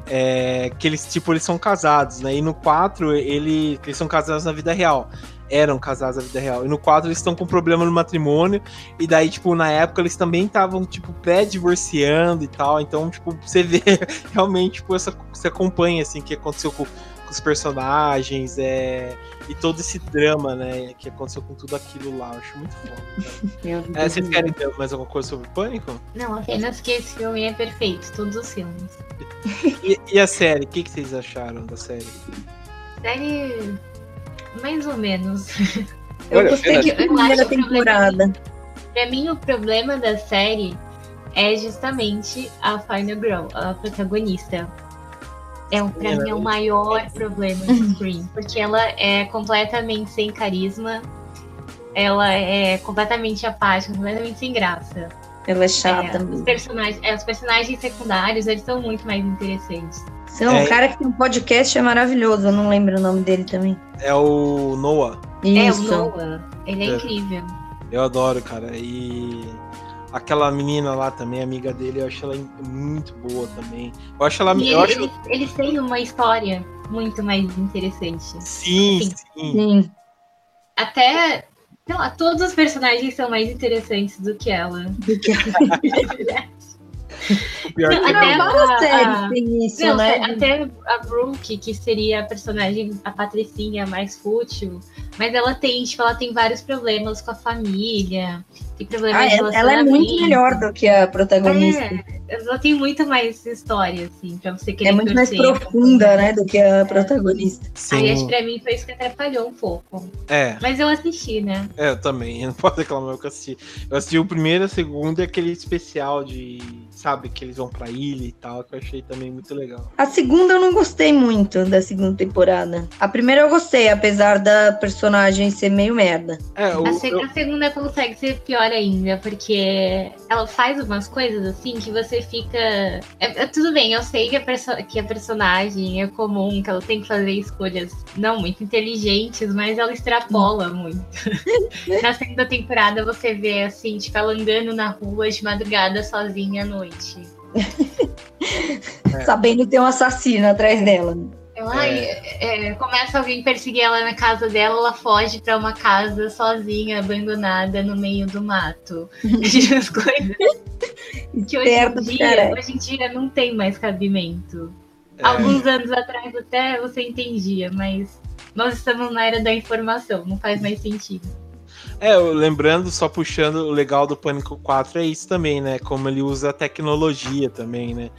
é que eles, tipo, eles são casados, né? E no 4, ele, eles são casados na vida real. Eram casados na vida real. E no 4 eles estão com problema no matrimônio. E daí, tipo, na época eles também estavam, tipo, pré-divorciando e tal. Então, tipo, você vê [laughs] realmente, tipo, essa, você acompanha, assim, o que aconteceu com, com os personagens, é, e todo esse drama, né, que aconteceu com tudo aquilo lá. Eu acho muito foda. É, vocês querem ter mais alguma coisa sobre o Pânico? Não, apenas que esse filme é perfeito, todos os filmes. E, e a série? O que, que vocês acharam da série? Série. Mais ou menos. [laughs] Eu Olha, gostei de primeira temporada. Pra mim, o problema da série é justamente a Final Girl, a protagonista. É, um- pra Sim, mim é o ela- maior problema de Scream, porque ela é completamente sem carisma, ela é completamente apática, completamente sem graça. Ela é chata É, os, mesmo. personagens, é, os personagens secundários, eles são muito mais interessantes. São, É. O cara que tem um podcast é maravilhoso, eu não lembro o nome dele também. É o Noah. Isso. É, o Noah, ele é, É. incrível. Eu adoro, cara. E aquela menina lá também, amiga dele, eu acho ela muito boa também. Eu acho ela. E Eu ele- acho. eles, têm uma história muito mais interessante. Sim, Sim. sim. Sim. Até, sei lá, todos os personagens são mais interessantes do que ela. Do que [laughs] O pior Não, que até é. várias a- séries tem isso, Não, né? até a Brooke, que seria a personagem, a Patricinha mais fútil, mas ela tem, tipo, ela tem vários problemas com a família, problemas Ah, ela, ela é muito melhor do que a protagonista. É, ela tem muito mais história, assim, pra você querer É, muito mais torcer. profunda, né, do que a protagonista. Aí acho Sim. que pra mim foi isso que atrapalhou um pouco. É, Mas eu assisti, né? é, eu também. [laughs] Eu não posso reclamar que eu assisti. Eu assisti o primeiro, o segundo e aquele especial de. Sabe, que eles vão pra ilha e tal, que eu achei também muito legal. A segunda eu não gostei muito da segunda temporada. A primeira eu gostei, apesar da personagem ser meio merda. É, o, A, eu- a segunda consegue ser pior ainda, porque ela faz umas coisas assim que você fica. É, é tudo bem, eu sei que a, perso- que a personagem é comum, que ela tem que fazer escolhas não muito inteligentes, mas ela extrapola muito. [laughs] na segunda temporada você vê assim, tipo, ela andando na rua de madrugada sozinha à noite. [laughs] Sabendo que tem um assassino atrás dela. Ela, ai, é, começa alguém perseguir ela na casa dela, ela foge pra uma casa sozinha, abandonada no meio do mato. [laughs] Essas coisas que hoje em, dia, hoje em dia não tem mais cabimento. é, Alguns anos atrás até você entendia, mas nós estamos na era da informação, não faz mais sentido. É, eu- lembrando, só puxando, o legal do Pânico 4 é isso também, né? Como ele usa a tecnologia também, né?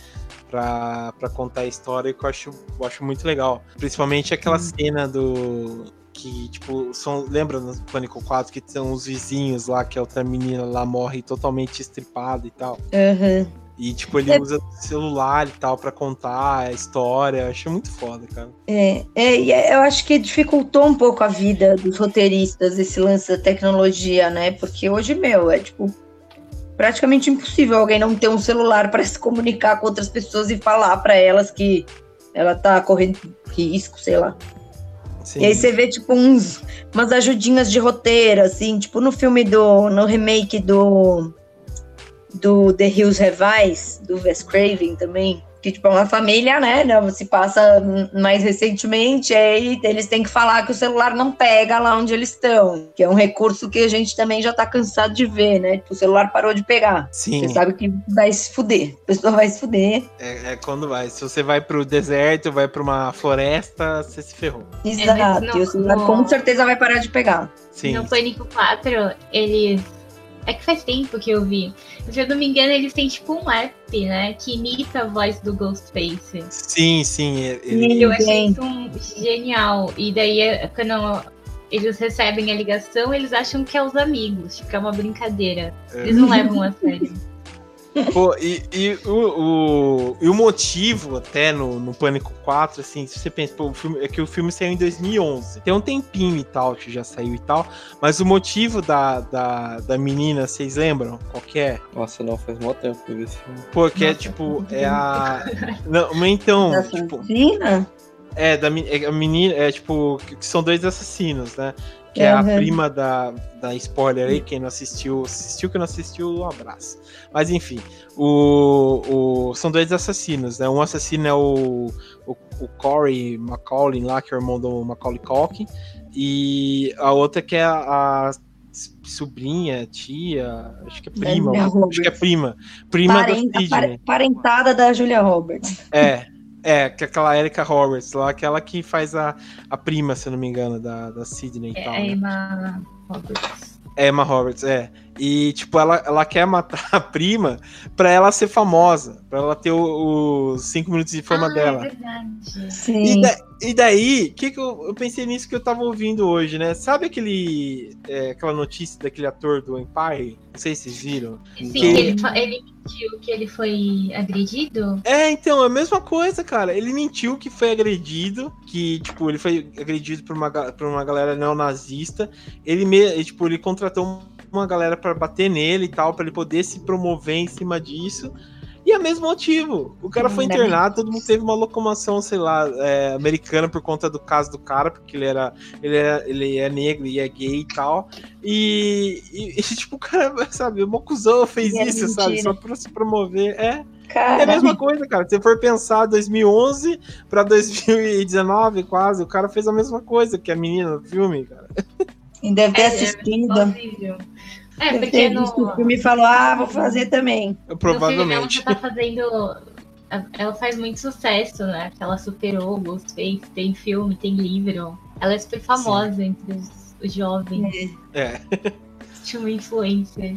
Pra, pra contar a história, que eu acho, eu acho muito legal. Principalmente aquela cena do. Que, tipo, são. Lembra no Pânico 4 que são os vizinhos lá, que a outra menina lá morre totalmente estripada e tal. Aham. E, tipo, ele É. usa celular e tal pra contar a história. Eu achei muito foda, cara. É, é, e é- eu acho que dificultou um pouco a vida dos roteiristas esse lance da tecnologia, né? Porque hoje, meu, é tipo praticamente impossível alguém não ter um celular para se comunicar com outras pessoas e falar para elas que ela tá correndo risco, sei lá. Sim. E aí você vê, tipo, uns, umas ajudinhas de roteiro, assim, tipo no filme do. no remake do. do The Hills Eyes, do Wes Craven também. Que, tipo, é uma família, né? Não, se passa mais recentemente, aí eles têm que falar que o celular não pega lá onde eles estão. Que é um recurso que a gente também já tá cansado de ver, né? Tipo, o celular parou de pegar. Sim. Você sabe que vai se fuder. A pessoa vai se fuder. É, é quando vai. Se você vai pro deserto, vai pra uma floresta, você se ferrou. Exato. não- e o celular não- com certeza vai parar de pegar. Sim. No Pânico 4, eles. É que faz tempo que eu vi. Se eu não me engano, eles têm tipo um app, né? Que imita a voz do Ghostface. Sim, sim. é- ele- Eu achei isso um- genial. E daí, é- quando eles recebem a ligação, eles acham que é os amigos, tipo, que é uma brincadeira. Eles não levam a sério. [laughs] Pô, e, e o, o, e o motivo até no, no Pânico 4, assim, se você pensa, pô, o filme, é que o filme saiu em 2011. Tem um tempinho e tal, que já saiu e tal, mas o motivo da, da, da menina, vocês lembram? Qual que é? Nossa, não, faz mó tempo que eu vi esse filme. Porque é Nossa, tipo, é a. Não, mas então, Da tipo, assassina? é da men- é a menina, é tipo, que que são dois assassinos, né? Que é a Uhum. prima da, da spoiler aí, quem não assistiu, assistiu, quem não assistiu, um abraço. Mas enfim, o, o, são dois assassinos, né? Um assassino é o, o, o Corey McCauley lá, que é o irmão do Macaulay Culkin, e a outra que é a, a sobrinha, tia, acho que é prima, acho que é prima, prima Parenta- da Sidney. pare- parentada da Julia Roberts. É, [laughs] é, que é aquela Erika Roberts lá, aquela que faz a, a prima, se eu não me engano, da, da Sidney e É tal. a né? Emma Roberts. É Emma Roberts, é. E, tipo, ela, ela quer matar [laughs] a prima pra ela ser famosa, pra ela ter os cinco minutos de fama ah, dela. É verdade. Sim. E, da- e daí, que que eu, eu pensei nisso que eu tava ouvindo hoje, né? Sabe aquele, é, aquela notícia daquele ator do Empire? Não sei se vocês viram. Sim, Que- ele, ele mentiu que ele foi agredido. É, então, é a mesma coisa, cara. Ele mentiu que foi agredido, que, tipo, ele foi agredido por uma, por uma galera neonazista. Ele, me, ele, tipo, ele contratou uma galera pra bater nele e tal, pra ele poder se promover em cima disso. E é o mesmo motivo. O cara foi Ainda internado, todo mundo teve uma locomoção, sei lá, é, americana por conta do caso do cara, porque ele era. Ele é, ele é negro e é gay e tal. E, e, e, tipo, o cara, [laughs] sabe, o Mocuzão fez era isso, sabe? Só pra se promover. É. É a mesma coisa, cara. Se você for pensar 2011 pra 2019, quase, o cara fez a mesma coisa que a menina no filme, cara. E deve ter É, assistido. Plausível. É, deve porque no, o filme falou, ah, vou fazer também. no filme ela Provavelmente. já tá fazendo. Ela faz muito sucesso, né? Que ela superou os fez, tem filme, tem livro. Ela é super famosa entre os, os jovens. É, [laughs] Tinha uma influencer.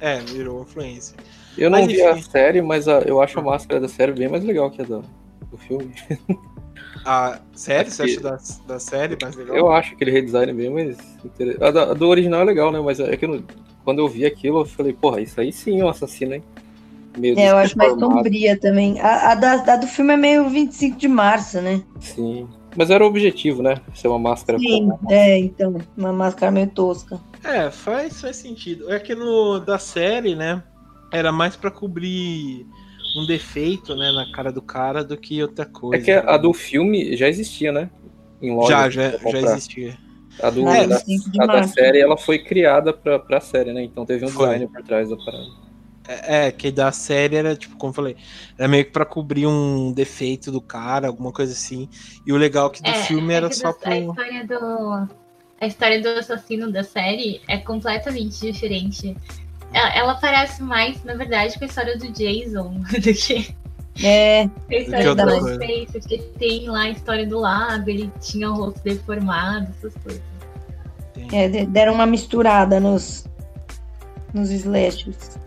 é, virou influência. Eu não Mas, vi a enfim. série, mas a- eu acho a máscara da série bem mais legal que a do, do filme. [laughs] A série, você Aqui- acha da, da série mais legal? Eu acho aquele redesign bem mais interessante. A, da- a do original é legal, né? Mas é que eu quando eu vi aquilo, eu falei, porra, isso aí sim é um assassino, hein? Meio É, eu acho mais sombria também. A, a da, a do filme é meio 25 de março, né? Sim. Mas era o objetivo, né? Ser uma máscara Sim, é, então. Uma máscara meio tosca. É, faz, faz sentido. É que no da série, né, era mais pra cobrir um defeito, né, na cara do cara do que outra coisa. É que a do filme já existia, né? Em loja já, pra já, já existia. A, do, Ah, da, 25 de a da série, ela foi criada pra, pra série, né? Então teve um Foi. design por trás da parada. É, é, que da série era, tipo, como eu falei, era meio que pra cobrir um defeito do cara, alguma coisa assim. E o legal é que do É, filme é era só do- pro. A história do. A história do assassino da série é completamente diferente. Ela, ela parece mais, na verdade, com a história do Jason [laughs] do que É, a história do. Ghostface, porque tem lá a história do lago, ele tinha o rosto deformado, essas coisas. é, de- deram uma misturada nos, nos slashers.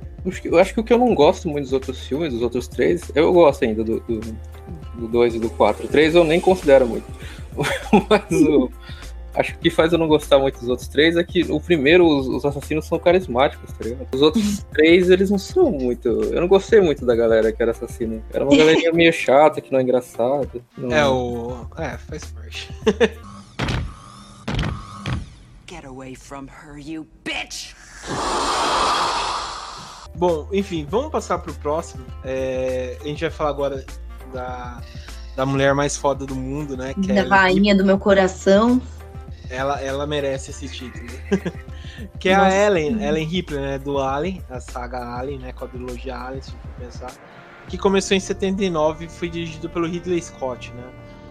Eu acho que o que eu não gosto muito dos outros filmes, dos outros três, eu gosto ainda do 2 do, dois e do 4. O 3 eu nem considero muito. [laughs] Mas o, acho que o que faz eu não gostar muito dos outros três é que o primeiro, os, os assassinos são carismáticos, tá ligado? Os outros três, eles não são muito. Eu não gostei muito da galera que era assassina. Era uma galerinha meio chata, que não é engraçada. Não- É, o. É, faz parte. Get away from her, you bitch! Bom, enfim, vamos passar pro próximo. É, a gente vai falar agora da, da mulher mais foda do mundo, né? Que é Da Ellen rainha do meu coração. Ela, ela merece esse título. [laughs] que é a Nossa. Ellen, Ellen Ripley, né? Do Alien, a saga Alien, né? Quadrilogia Alien, se for pensar. Que começou em 79 e foi dirigido pelo Ridley Scott, né?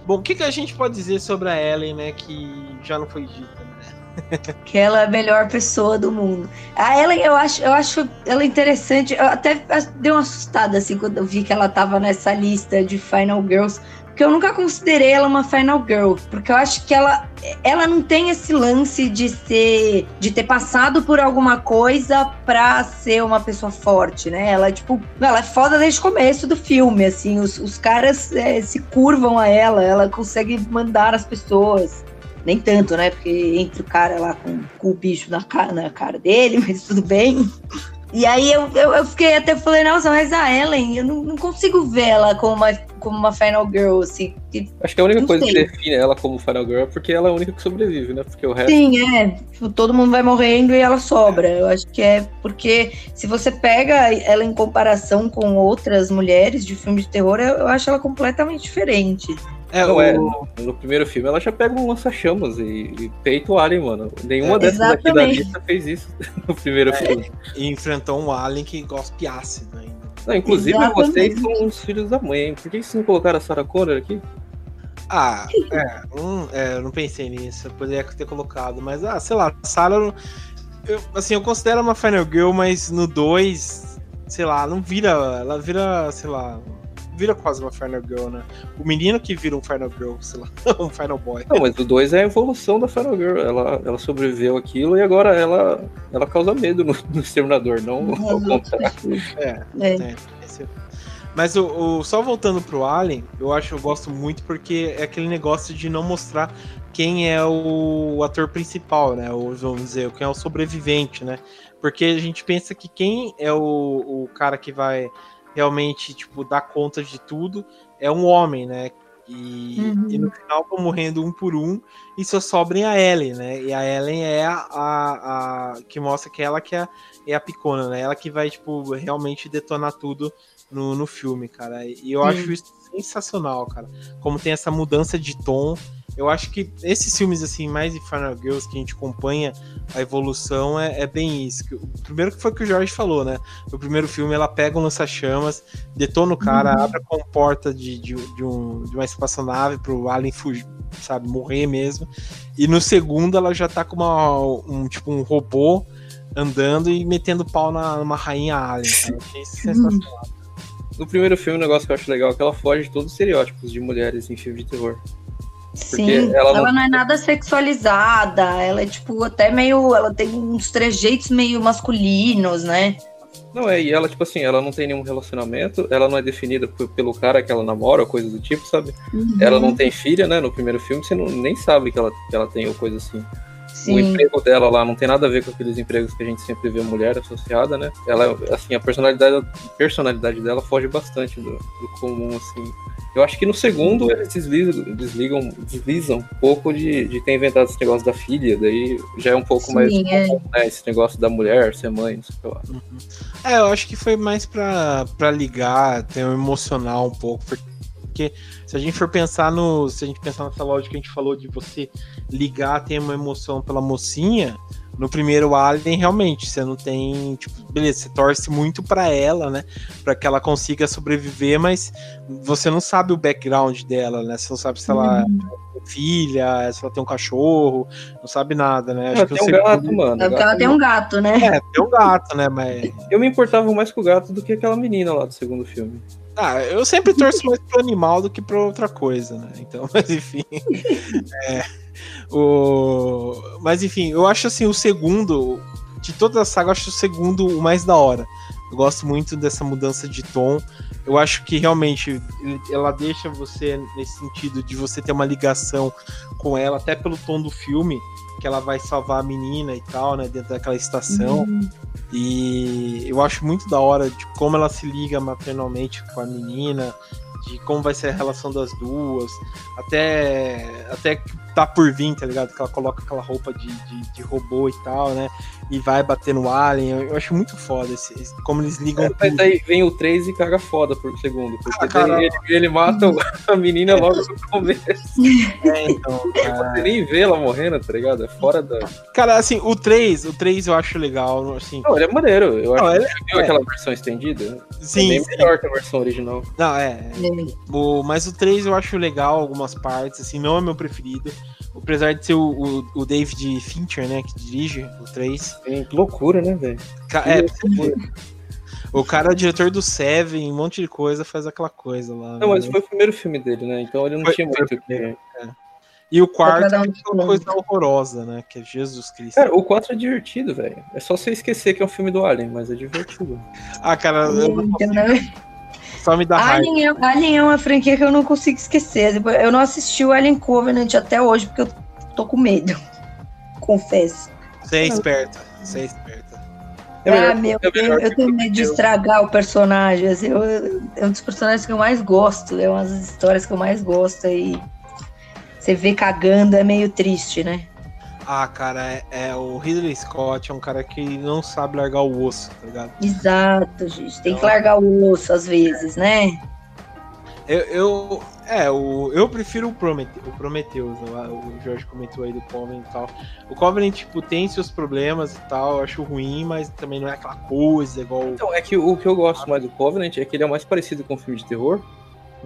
Bom, o que, que a gente pode dizer sobre a Ellen, né? Que já não foi dita, né? [laughs] Que ela é a melhor pessoa do mundo. A Ellen, eu acho, eu acho ela interessante. Eu até dei uma assustada assim quando eu vi que ela tava nessa lista de Final Girls. Porque eu nunca considerei ela uma Final Girl. Porque eu acho que ela, ela não tem esse lance de ser. de ter passado por alguma coisa pra ser uma pessoa forte, né? Ela, tipo, ela é foda desde o começo do filme, assim. Os, os caras é, se curvam a ela, ela consegue mandar as pessoas. Nem tanto, né? Porque entre o cara lá com, com o bicho na cara, na cara dele, [laughs] mas tudo bem. E aí eu, eu, eu fiquei até falei, nossa, mas a Ellen, eu não, não consigo ver ela como uma, como uma Final Girl, assim. que- Acho que a única coisa sei. que define ela como Final Girl é porque ela é a única que sobrevive, né? Porque o resto. Sim, é. Tipo, todo mundo vai morrendo e ela sobra. Eu acho que é porque se você pega ela em comparação com outras mulheres de filme de terror, eu, eu acho ela completamente diferente. É, Não o, é. No primeiro filme ela já pega um lança-chamas e, e peita o Alien, mano. Nenhuma É, dessas aqui da lista fez isso [laughs] no primeiro filme. e enfrentou um alien que gospe ácido ainda. Não, inclusive Exatamente. vocês são os filhos da mãe, hein? Por que vocês não colocaram a Sarah Connor aqui? Ah, é, hum, é, eu não pensei nisso, eu poderia ter colocado, mas ah, sei lá, Sarah, eu, eu- assim, eu considero uma Final Girl, mas no 2, sei lá, não vira, ela vira, sei lá, vira quase uma Final Girl, né? O menino que vira um Final Girl, sei lá, [laughs] um Final Boy. Não, mas o 2 é a evolução da Final Girl. Ela, ela sobreviveu aquilo e agora ela, ela causa medo no, no Exterminador, não ao contrário. É, É. É, esse- Mas o, o- só voltando pro Alien, eu acho eu gosto muito porque é aquele negócio de não mostrar quem é o, ator principal, né? Ou vamos dizer, quem é o sobrevivente, né? Porque a gente pensa que quem é o, o cara que vai realmente, tipo, dar conta de tudo é um homem, né? E, Uhum. e no final vão morrendo um por um e só sobrem a Ellen, né? E a Ellen é a, a, a- que mostra que ela que é, é a picona, né? Ela que vai, tipo, realmente detonar tudo no, no filme, cara. E eu Sim. acho isso sensacional, cara. Como tem essa mudança de tom. Eu acho que esses filmes, assim, mais de Final Girls, que a gente acompanha a evolução, é, é bem isso. O primeiro que foi o que o Jorge falou, né? No primeiro filme, ela pega um lança-chamas, detona o cara, Uhum. abre a comporta de, de, de um, de uma espaçonave pro Alien fugir, sabe, morrer mesmo. E no segundo, ela já tá com uma, um, tipo, um robô andando e metendo pau na, numa rainha Alien, cara. Eu achei isso sensacional. No primeiro filme, o negócio que eu acho legal é que ela foge de todos os estereótipos de mulheres em filme de terror. Sim, ela ela não- não... é nada sexualizada, ela é tipo até meio, ela tem uns trejeitos meio masculinos, né? Não, é, e ela, tipo assim, ela não tem nenhum relacionamento, ela não é definida pelo cara que ela namora, ou coisa do tipo, sabe? Ela não tem filha, né? No primeiro filme, você não, nem sabe que ela, que ela tem ou coisa assim. O Sim. emprego dela lá não tem nada a ver com aqueles empregos que a gente sempre vê mulher associada, né? Ela, assim, a personalidade, personalidade dela foge bastante do, do comum, assim. Eu acho que no segundo eles desligam, desligam, deslizam um pouco de, de ter inventado esse negócio da filha, daí já é um pouco mais Sim, é. comum, né? Esse negócio da mulher ser mãe, não sei o que lá. É, eu acho que foi mais pra, pra ligar, ter um emocional um pouco, porque se a gente for pensar no. Se a gente pensar nessa lógica que a gente falou de você ligar, ter uma emoção pela mocinha, no primeiro Alien, realmente, você não tem. Tipo, beleza, você torce muito pra ela, né? Pra que ela consiga sobreviver, mas você não sabe o background dela, né? Você não sabe se ela Uhum. tem filha, se ela tem um cachorro, não sabe nada, né? Ela que tem o um segundo- gato, mano. É porque ela tem um gato, né? É, tem um gato, né? Mas. Eu me importava mais com o gato do que aquela menina lá do segundo filme. Ah, eu sempre torço mais pro animal do que pra outra coisa, né? Então, [laughs] mas enfim. É, o... Mas enfim, eu acho assim, o segundo, de toda a saga, eu acho o segundo o mais da hora. Eu gosto muito dessa mudança de tom. Eu acho que realmente ela deixa você nesse sentido de você ter uma ligação com ela, até pelo tom do filme, que ela vai salvar a menina e tal, né? Dentro daquela estação. Uhum. E eu acho muito da hora de como ela se liga maternalmente com a menina, de como vai ser a relação das duas, até até tá por vir, tá ligado? Que ela coloca aquela roupa de, de, de robô e tal, né? E vai bater no alien. Eu, eu acho muito foda esse, esse- como eles ligam É, mas tudo. aí vem o 3 e caga foda por segundo. Porque Ah, ele, ele mata o- a menina logo no começo. [laughs] É, então, cara. Você nem vê ela morrendo, tá ligado? É fora da. Cara, assim, o 3, o 3 eu acho legal, assim. Não, ele é maneiro. Eu acho Não, que ele- você viu é. aquela versão estendida? é Sim, bem sim. melhor que a versão original. Não, é, O, mas o 3 eu acho legal, algumas partes, assim, não é meu preferido. Apesar de ser o, o, o David Fincher, né, que dirige o 3. Tem que loucura, né, velho? É, o cara é o diretor do Seven, um monte de coisa, faz aquela coisa lá. Não, mas né? foi o primeiro filme dele, né? Então ele não Foi- tinha foi muito o que. E o quarto é um desconto. coisa horrorosa, né, que é Jesus Cristo. Cara, o 4 é divertido, velho. É só você esquecer que é um filme do Alien, mas é divertido. Ah, cara, eu não- Eu não- só me dá raiva. Alien, é, Alien é uma franquia que eu não consigo esquecer. Eu não assisti o Alien Covenant até hoje, porque eu tô com medo. [laughs] Confesso. Você é esperta, você é esperta. É melhor- ah, meu, é eu, eu tenho medo de estragar o personagem. assim, eu- eu- é um dos personagens que eu mais gosto. É uma das histórias que eu mais gosto. E você vê cagando é meio triste, né? Ah, cara, é, é o Ridley Scott é um cara que não sabe largar o osso, tá ligado? Exato, gente. Tem que largar o osso às vezes, né? Eu, eu é, o, eu prefiro o, Promete, o Prometheus, o Jorge comentou aí do Covenant e tal. O Covenant, tipo, tem seus problemas e tal, eu acho ruim, mas também não é aquela coisa igual. Então, é que o que eu gosto mais do Covenant é que ele é mais parecido com um filme de terror.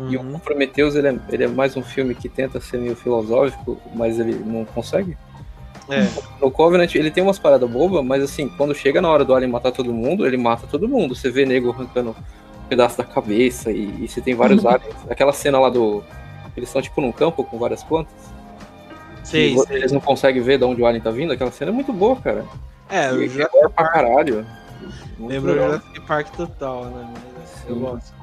E Uhum. o Prometheus, ele é, ele é mais um filme que tenta ser meio filosófico, mas ele não consegue. É, No Covenant, ele tem umas paradas bobas, mas assim, quando chega na hora do Alien matar todo mundo, ele mata todo mundo. Você vê nego arrancando um pedaço da cabeça e, e você tem vários [laughs] aliens. Aquela cena lá do. Eles estão tipo num campo com várias plantas. vo- sei. eles não conseguem ver de onde o alien tá vindo. Aquela cena é muito boa, cara. É, eu E já é pra caralho. Muito lembro legal. Jurassic Park total, né? Eu Sim. gosto.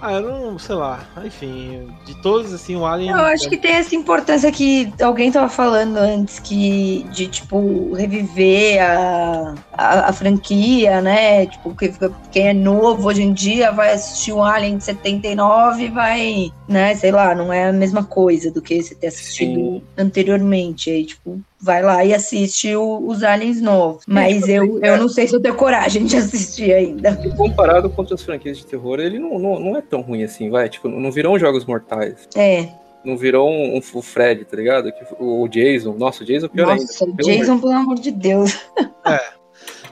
Ah, eu não, sei lá, enfim, de todos, assim, o Alien. Eu acho que tem essa importância que alguém tava falando antes, que de, tipo, reviver a, a, a franquia, né? Tipo, que, quem é novo hoje em dia vai assistir o Alien de 79 e vai, né? Sei lá, não é a mesma coisa do que você ter assistido Sim. anteriormente. Aí, tipo, vai lá e assiste o- os Aliens novos. Mas eu, eu não sei se eu tenho coragem de assistir ainda. E comparado com outras franquias de terror, ele não, não, não é tão ruim assim, vai. Tipo, não virou um Jogos Mortais. É, Não virou um, um- o Fred, tá ligado? O Jason. Nossa, o Jason é pior nossa, ainda. Pelo Jason, pelo amor de Deus.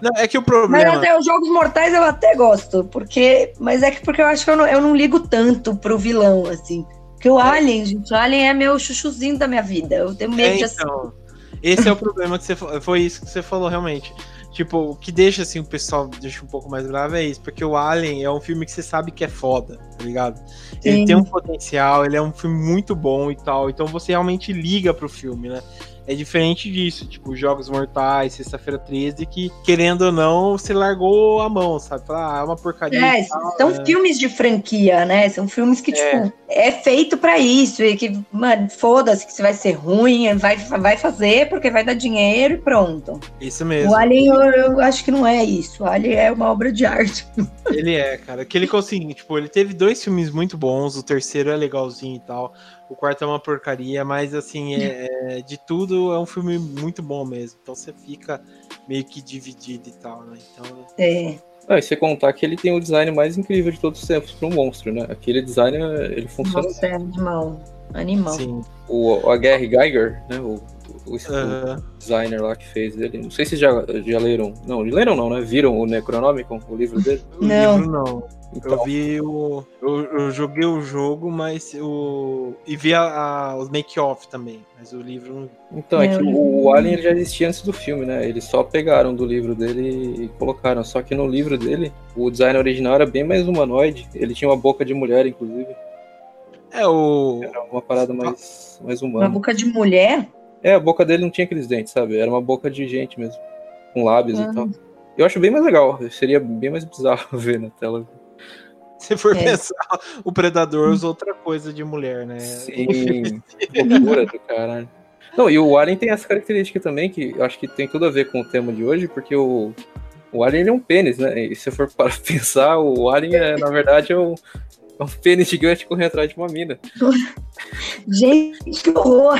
Não, é que o Mas problema. até os jogos mortais eu até gosto, porque. Mas é que porque eu acho que eu não, eu não ligo tanto pro vilão, assim. Porque o Alien, gente, o Alien é meu chuchuzinho da minha vida. Eu tenho medo É, de assistir. Esse é o problema que você foi isso que você falou realmente. Tipo, o que deixa assim o pessoal deixa um pouco mais grave é isso, porque o Alien é um filme que você sabe que é foda, tá ligado? Ele Sim. tem um potencial, ele é um filme muito bom e tal, então você realmente liga pro filme, né? É diferente disso, tipo, Jogos Mortais, Sexta-feira 13, que, querendo ou não, você largou a mão, sabe? Ah, é uma porcaria. É, tal, são né? filmes de franquia, né? São filmes que, tipo, é feito pra isso. E que, mano, foda-se que se vai ser ruim, vai, vai fazer porque vai dar dinheiro e pronto. Isso mesmo. O Alien, eu, eu acho que não é isso. O Alien é uma obra de arte. Ele é, cara. Que ele conseguiu, tipo, ele teve dois filmes muito bons, o terceiro é legalzinho e tal, o quarto é uma porcaria, mas assim, é, é- de tudo é um filme muito bom mesmo. Então você fica meio que dividido e tal, né? Então, É. Ah, e você contar que ele tem o design mais incrível de todos os tempos para um monstro, né? Aquele design, ele funciona. Nossa, é animal. Animal. sim. O, o Gary Geiger, né? O, o, o Aham. designer lá que fez ele. Não sei se já, já leram. Não, leram não, né? Viram o Necronomicon, o livro dele? O [laughs] Não. livro não. Eu Então, vi o. Eu, eu joguei o jogo, mas o. E vi a, a- os make-off também. Mas o livro não. então é que o, o Alien ele já existia antes do filme, né? Eles só pegaram do livro dele e colocaram. Só que no livro dele, o design original era bem mais humanoide. Ele tinha uma boca de mulher, inclusive. É o. Era uma parada mais, mais Uma humana. boca de mulher? É, a boca dele não tinha aqueles dentes, sabe? Era uma boca de gente mesmo. Com lábios Ah. e tal. Eu acho bem mais legal. Seria bem mais bizarro [laughs] ver na tela. Se for É. pensar, o Predador usa outra coisa de mulher, né? Sim, [laughs] loucura do caralho. Não, e o Alien tem essa característica também, que eu acho que tem tudo a ver com o tema de hoje, porque o, o Alien ele é um pênis, né? E se for [laughs] para pensar, o Alien, é, na verdade, é um, é um pênis gigante correndo atrás de uma mina. [laughs] Gente, que horror!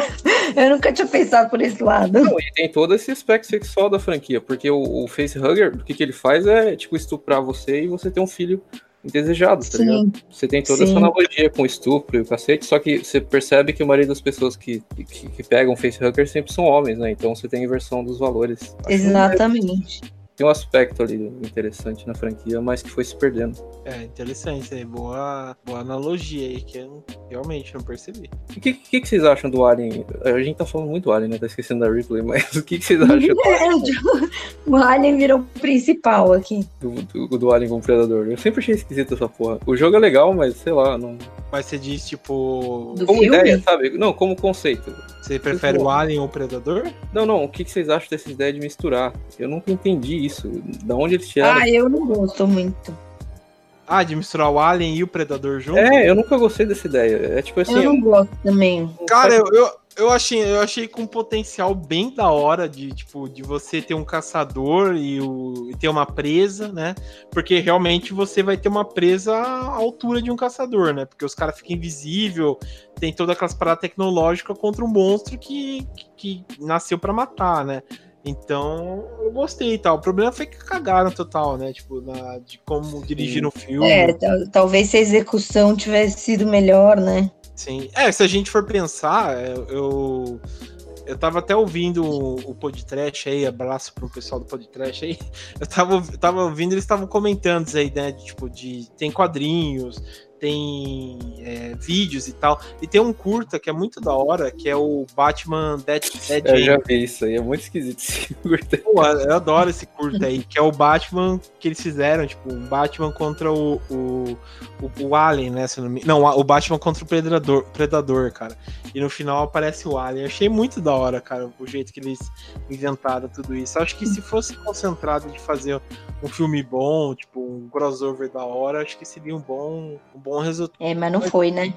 Eu nunca tinha pensado por esse lado. Não, e tem todo esse aspecto sexual da franquia, porque o, o facehugger, o que, que ele faz é, tipo, estuprar você e você ter um filho indesejado, tá ligado? Sim, Você tem toda essa Sim. analogia com estupro e o cacete, só que você percebe que a maioria das pessoas que, que, que pegam facehugger sempre são homens, né? Então você tem inversão dos valores. Exatamente. Tem um aspecto ali interessante na franquia, mas que foi se perdendo. É, interessante aí. Boa, boa analogia aí, que eu realmente não percebi. E o que, que, que vocês acham do Alien? A gente tá falando muito do Alien, né? Tá esquecendo da Ripley, mas o que, que vocês acham [laughs] É, o Alien virou o principal aqui. do, do, do Alien como Predador? Eu sempre achei esquisito essa porra. O jogo é legal, mas sei lá, não. Mas você diz, tipo, Do Como filme? ideia, sabe? Não, como conceito. você prefere o Alien ou o Predador? Não, não, o que, que vocês acham dessa ideia de misturar? Eu nunca entendi isso. Da onde eles tiraram? Ah, eu não gosto muito. Ah, de misturar o Alien e o Predador junto? É, eu nunca gostei dessa ideia. É tipo assim. Eu não gosto também. Cara, eu, eu, eu achei, eu achei com um potencial bem da hora de, tipo, de você ter um caçador e, o, e ter uma presa, né? Porque realmente você vai ter uma presa à altura de um caçador, né? Porque os caras ficam invisível, tem toda aquelas paradas tecnológicas contra um monstro que, que, que nasceu para matar, né? Então, eu gostei e tal. O problema foi que cagaram total, né? Tipo, na, de como dirigir um filme. É, tal- talvez se a execução tivesse sido melhor, né? Sim. É, se a gente for pensar, é, eu. Eu tava até ouvindo o podcast aí, abraço pro pessoal do podcast aí. [laughs] Eu tava, eu tava ouvindo, eles estavam comentando isso aí, né? de, tipo, de. Tem quadrinhos, tem é, vídeos e tal. E tem um curta que é muito da hora, que é o Batman Dead, Dead Eu já vi isso aí, é muito esquisito esse [laughs] curta. Pô, eu adoro esse curta aí, que é o Batman que eles fizeram, tipo, um Batman contra o, o, o, o Alien, né? não, me... não, o Batman contra o Predador, Predador, cara. E no final aparece o Alien. Eu achei muito da hora, cara, o jeito que eles inventaram tudo isso. Eu acho que se fosse concentrado de fazer um filme bom, tipo, um crossover da hora, acho que seria um bom, um bom resultado. É, mas não foi, né?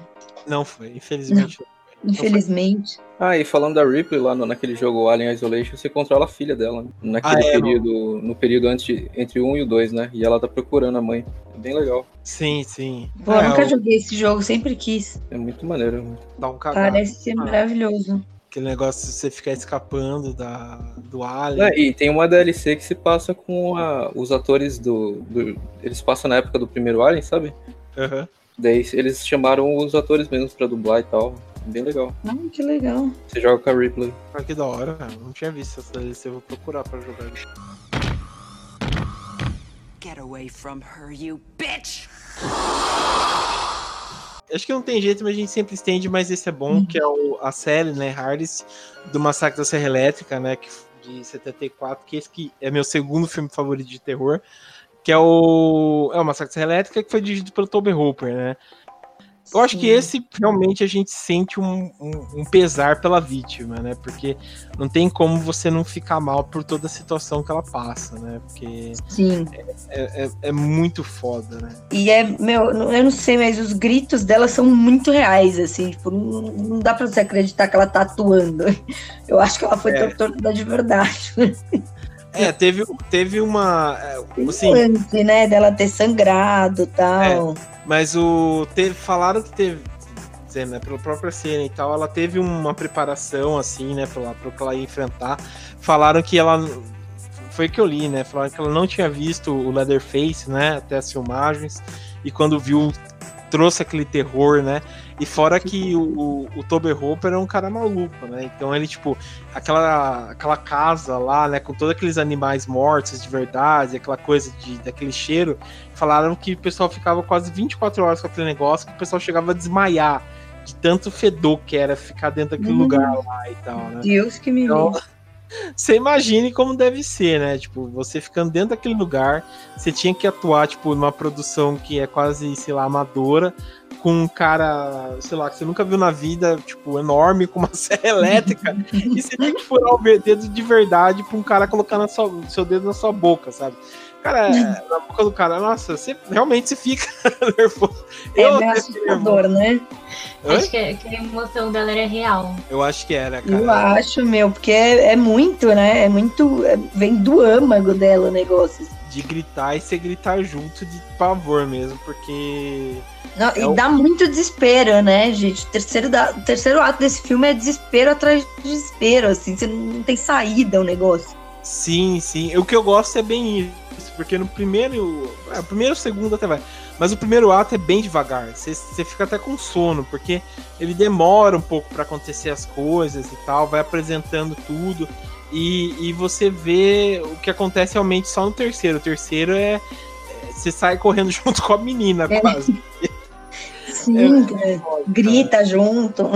Não foi, infelizmente. Infelizmente. Ah, e falando da Ripley lá no- naquele jogo Alien Isolation, você controla a filha dela, né? Naquele Ah, é, período, no período antes entre o 1 e o 2, né? E ela tá procurando a mãe. É bem legal. Sim, sim. Pô, eu É, nunca o- joguei esse jogo, sempre quis. É muito maneiro. Dá um cagado. Parece ser Ah. maravilhoso. Aquele negócio de você ficar escapando da, do Alien. É, e tem uma DLC que se passa com a- os atores do, do- Eles passam na época do primeiro Alien, sabe? Aham. Daí eles chamaram os atores mesmo pra dublar e tal. Bem legal. Ah, que legal. Você joga com a Ripley. Ah, que da hora, cara. Não tinha visto essa DLC, eu vou procurar pra jogar. Get away from her, you bitch! Acho que não tem jeito, mas a gente sempre estende, mas esse é bom, que é o, a série, né, Hardest, do Massacre da Serra Elétrica, né, que, de 74, que esse que é meu segundo filme favorito de terror, que é o, é o Massacre da Serra Elétrica, que foi dirigido pelo Toby Hooper, né. Eu acho que Sim. esse realmente a gente sente um, um- um pesar pela vítima, né? Porque não tem como você não ficar mal por toda a situação que ela passa, né? Porque Sim. é, é- é muito foda, né? E é, meu, eu não sei, mas os gritos dela são muito reais, assim, tipo, não, não dá pra você acreditar que ela tá atuando. [laughs] Eu acho que ela foi É. torturada de verdade. [laughs] É, teve, teve uma. é, Assim, Antes, né, dela ter sangrado e tal. Mas o. Teve, falaram que teve. dizer, Né, pela própria cena e tal, ela teve uma preparação, assim, né, pra, pra que ela ia enfrentar. Falaram que ela. Foi que eu li, né? Falaram que ela não tinha visto o Leatherface, né? Até as filmagens. E quando viu, trouxe aquele terror, né? E fora que o, o Toby Hooper é um cara maluco, né? Então ele, tipo, aquela, aquela casa lá, né? Com todos aqueles animais mortos de verdade, aquela coisa de, daquele cheiro falaram que o pessoal ficava quase 24 horas com aquele negócio, que o pessoal chegava a desmaiar de tanto fedor que era ficar dentro daquele Hum. lugar lá e tal, né? Deus que me Então, [laughs] você imagine como deve ser, né? Tipo, você ficando dentro daquele lugar, você tinha que atuar, tipo, numa produção que é quase, sei lá, amadora, com um cara, sei lá, que você nunca viu na vida, tipo, enorme, com uma [laughs] serra elétrica, [laughs] e você tem que furar o dedo de verdade pra um cara colocar na sua, o seu dedo na sua boca, sabe? Cara, é, [laughs] na boca do cara, nossa, você realmente você fica nervoso. É Eu, meio assustador, né? Oi? Acho que, que a emoção dela era real. eu acho que era, cara. Eu acho, meu, porque é, é muito, né? É muito. é- vem do âmago dela o negócio. De gritar e você gritar junto de pavor mesmo, porque. Não, É e o- dá muito desespero, né, gente? O terceiro, da, o terceiro ato desse filme é desespero atrás de desespero, assim. Você não tem saída o negócio. Sim, sim. O que eu gosto é bem isso, porque no primeiro. É, o primeiro, o segundo até vai. Mas o primeiro ato é bem devagar. Você, você fica até com sono, porque ele demora um pouco pra acontecer as coisas e tal, vai apresentando tudo. E, e você vê o que acontece realmente só no terceiro. O terceiro é. é, Você sai correndo [laughs] junto com a menina, É. quase. Sim, é, grita junto.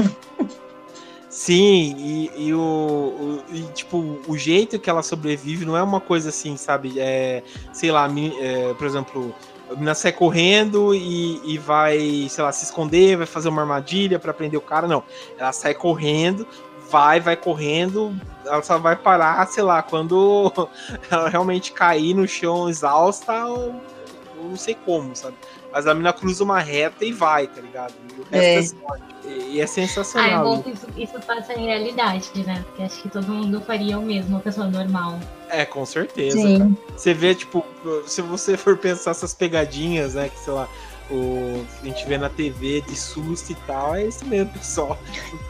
Sim, e, e o, o- e, tipo, o jeito que ela sobrevive não é uma coisa assim, sabe? É, sei lá, é, por exemplo, a menina sai correndo e, e vai, sei lá, se esconder, vai fazer uma armadilha pra prender o cara. Não, ela sai correndo, vai, vai correndo, ela só vai parar, sei lá, quando [laughs] ela realmente cair no chão exausta ou, ou não sei como, sabe? Mas a mina cruza uma reta e vai, tá ligado? E o resto É. é. E, é Ah, é sensacional. bom que isso, isso passa em realidade, né? Porque acho que todo mundo faria o mesmo, uma pessoa normal. É, com certeza. Você vê, tipo, se você for pensar essas pegadinhas, né, que sei lá, o, a gente vê na TV de susto e tal, é isso mesmo, pessoal.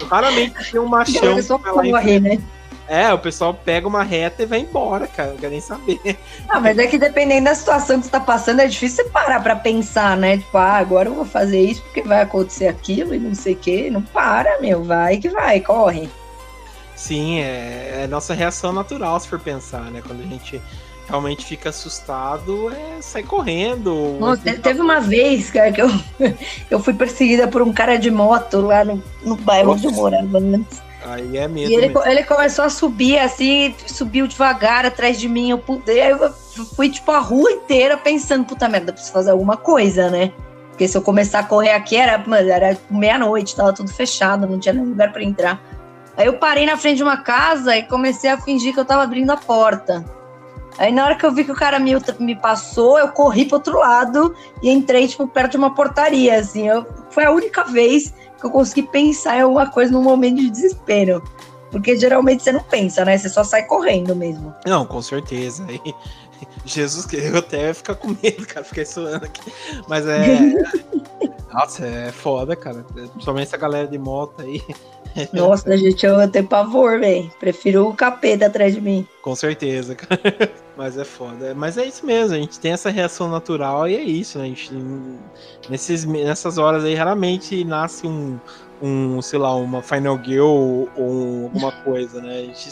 Raramente tem um machão [laughs] né? É, o pessoal pega uma reta e vai embora, cara. Não quer nem saber. Ah, mas é que dependendo da situação que você tá passando, é difícil você parar pra pensar, né? Tipo, ah, agora eu vou fazer isso porque vai acontecer aquilo e não sei o quê. Não para, meu. Vai que vai, corre. Sim, é, é nossa reação natural, se for pensar, né? Quando a gente realmente fica assustado, é sair correndo. Nossa, te- teve uma vez, cara, que eu, [laughs] eu fui perseguida por um cara de moto lá no, no bairro onde eu morava antes. Aí é medo E ele, mesmo. ele começou a subir assim, subiu devagar atrás de mim. Eu aí eu fui tipo a rua inteira pensando, puta merda, preciso fazer alguma coisa, né? Porque se eu começar a correr aqui, era, mano, era meia-noite, tava tudo fechado, não tinha lugar pra entrar. Aí eu parei na frente de uma casa e comecei a fingir que eu tava abrindo a porta. Aí na hora que eu vi que o cara me, me passou, eu corri pro outro lado e entrei, tipo, perto de uma portaria, assim. Eu, foi a única vez que eu consegui pensar em alguma coisa num momento de desespero. Porque geralmente você não pensa, né? Você só sai correndo mesmo. Não, com certeza. Aí, [laughs] Jesus, que eu até ia ficar com medo, cara. Fiquei suando aqui. Mas é. [laughs] Nossa, é foda, cara. Principalmente essa galera de moto aí. [laughs] Nossa, gente, eu tenho pavor, velho. Prefiro o capeta atrás de mim. Com certeza, cara. Mas é foda. Mas é isso mesmo, a gente tem essa reação natural e é isso, né? A gente, nesses, nessas horas aí, raramente nasce um, um sei lá, uma Final Girl ou, ou alguma coisa, né? A gente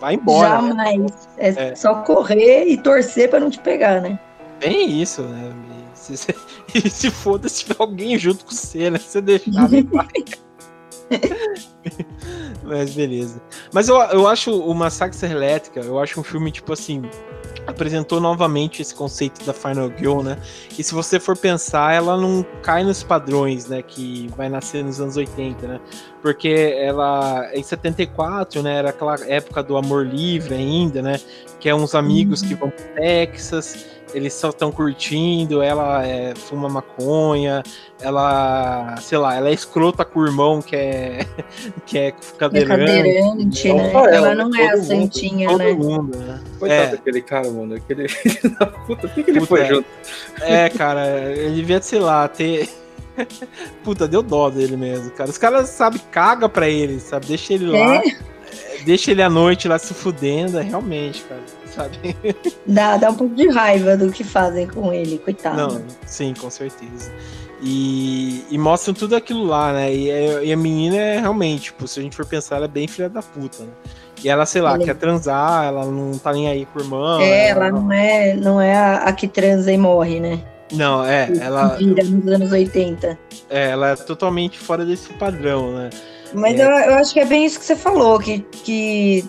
vai embora. né? Jamais. É, É. só correr e torcer pra não te pegar, né? Bem isso, né? [laughs] E se, se, se foda se tiver alguém junto com você, né? Você deixar, não vai. [laughs] Mas beleza. Mas eu, eu acho o Massacre Elétrica, eu acho um filme, tipo assim, apresentou novamente esse conceito da Final Girl, né? E se você for pensar, ela não cai nos padrões, né? Que vai nascer nos anos 80, né? Porque ela, em 74, né? Era aquela época do amor livre ainda, né? Que é uns amigos que vão pro Texas, eles só estão curtindo, ela é, fuma maconha, ela, sei lá, ela é escrota com o irmão que é, [laughs] que é É cadeirante. cadeirante, Não né? só Ela, ela, não todo é a mundo, santinha, Todo né? mundo, né? Coitado É. daquele cara, mano. Aquele [laughs] filho da puta. Por que, que ele Puta, foi é. junto? É, cara, ele devia, sei lá, ter. [laughs] Puta, deu dó dele mesmo, cara. Os caras, sabe, caga pra ele, sabe? Deixa ele lá, É, deixa ele à noite lá se fudendo, é realmente, cara, sabe? dá, dá um pouco de raiva do que fazem com ele, coitado. Não, sim, com certeza. E, e mostram tudo aquilo lá, né? E, é- e a menina é realmente, tipo, se a gente for pensar, ela é bem filha da puta, né? E ela, sei lá, Ela é- quer transar, ela não tá nem aí com o irmão. É, ela não é, não é a, a que transa e morre, né? Não, é, ela, vira nos anos 80. é, ela é totalmente fora desse padrão, né? Mas É. eu, eu acho que é bem isso que você falou, que, que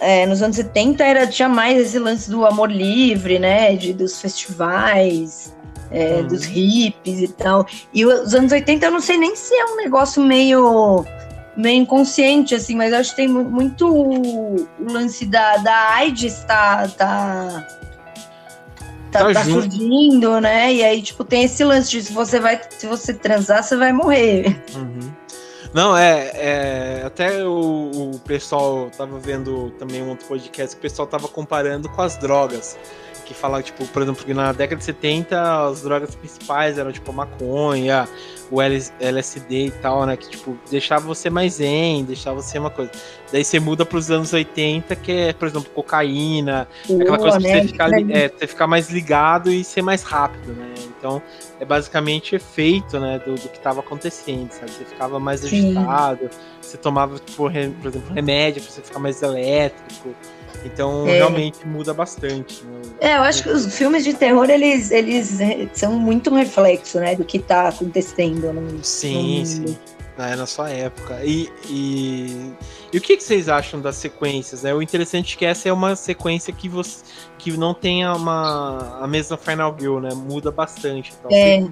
é, nos anos 70 era, tinha mais esse lance do amor livre, né? De, dos festivais, é, Uhum. dos hippies e tal. E os anos 80 eu não sei nem se é um negócio meio, meio inconsciente, assim, mas eu acho que tem mu- muito o lance da, da AIDS tá. tá Tá, Tá tá surgindo, né? E aí, tipo, tem esse lance de se você vai, se você transar, você vai morrer. Uhum. Não, é, é, Até o, o pessoal tava vendo também um outro podcast que o pessoal tava comparando com as drogas. Que fala, tipo, por exemplo, que na década de 70 as drogas principais eram tipo maconha, o LS LSD e tal, né? Que tipo, deixava você mais zen, deixava você uma coisa. Daí você muda pros anos 80, que é, por exemplo, cocaína, aquela coisa pra né? você ficar, é, você ficar mais ligado e ser mais rápido, né? Então, é basicamente efeito, né, do, do que estava acontecendo, sabe? Você ficava mais Sim. agitado, você tomava, tipo, re- por exemplo, remédio pra você ficar mais elétrico. Então, É. realmente muda bastante. né? É, eu acho que os filmes de terror, eles, eles eh, são muito um reflexo, né, do que tá acontecendo no, Sim, no sim. mundo. É, na sua época. E, e, e o que, que vocês acham das sequências? Né? O interessante é que essa é uma sequência que você que não tem uma, a mesma Final Girl, né? Muda bastante. Então, É, vocês,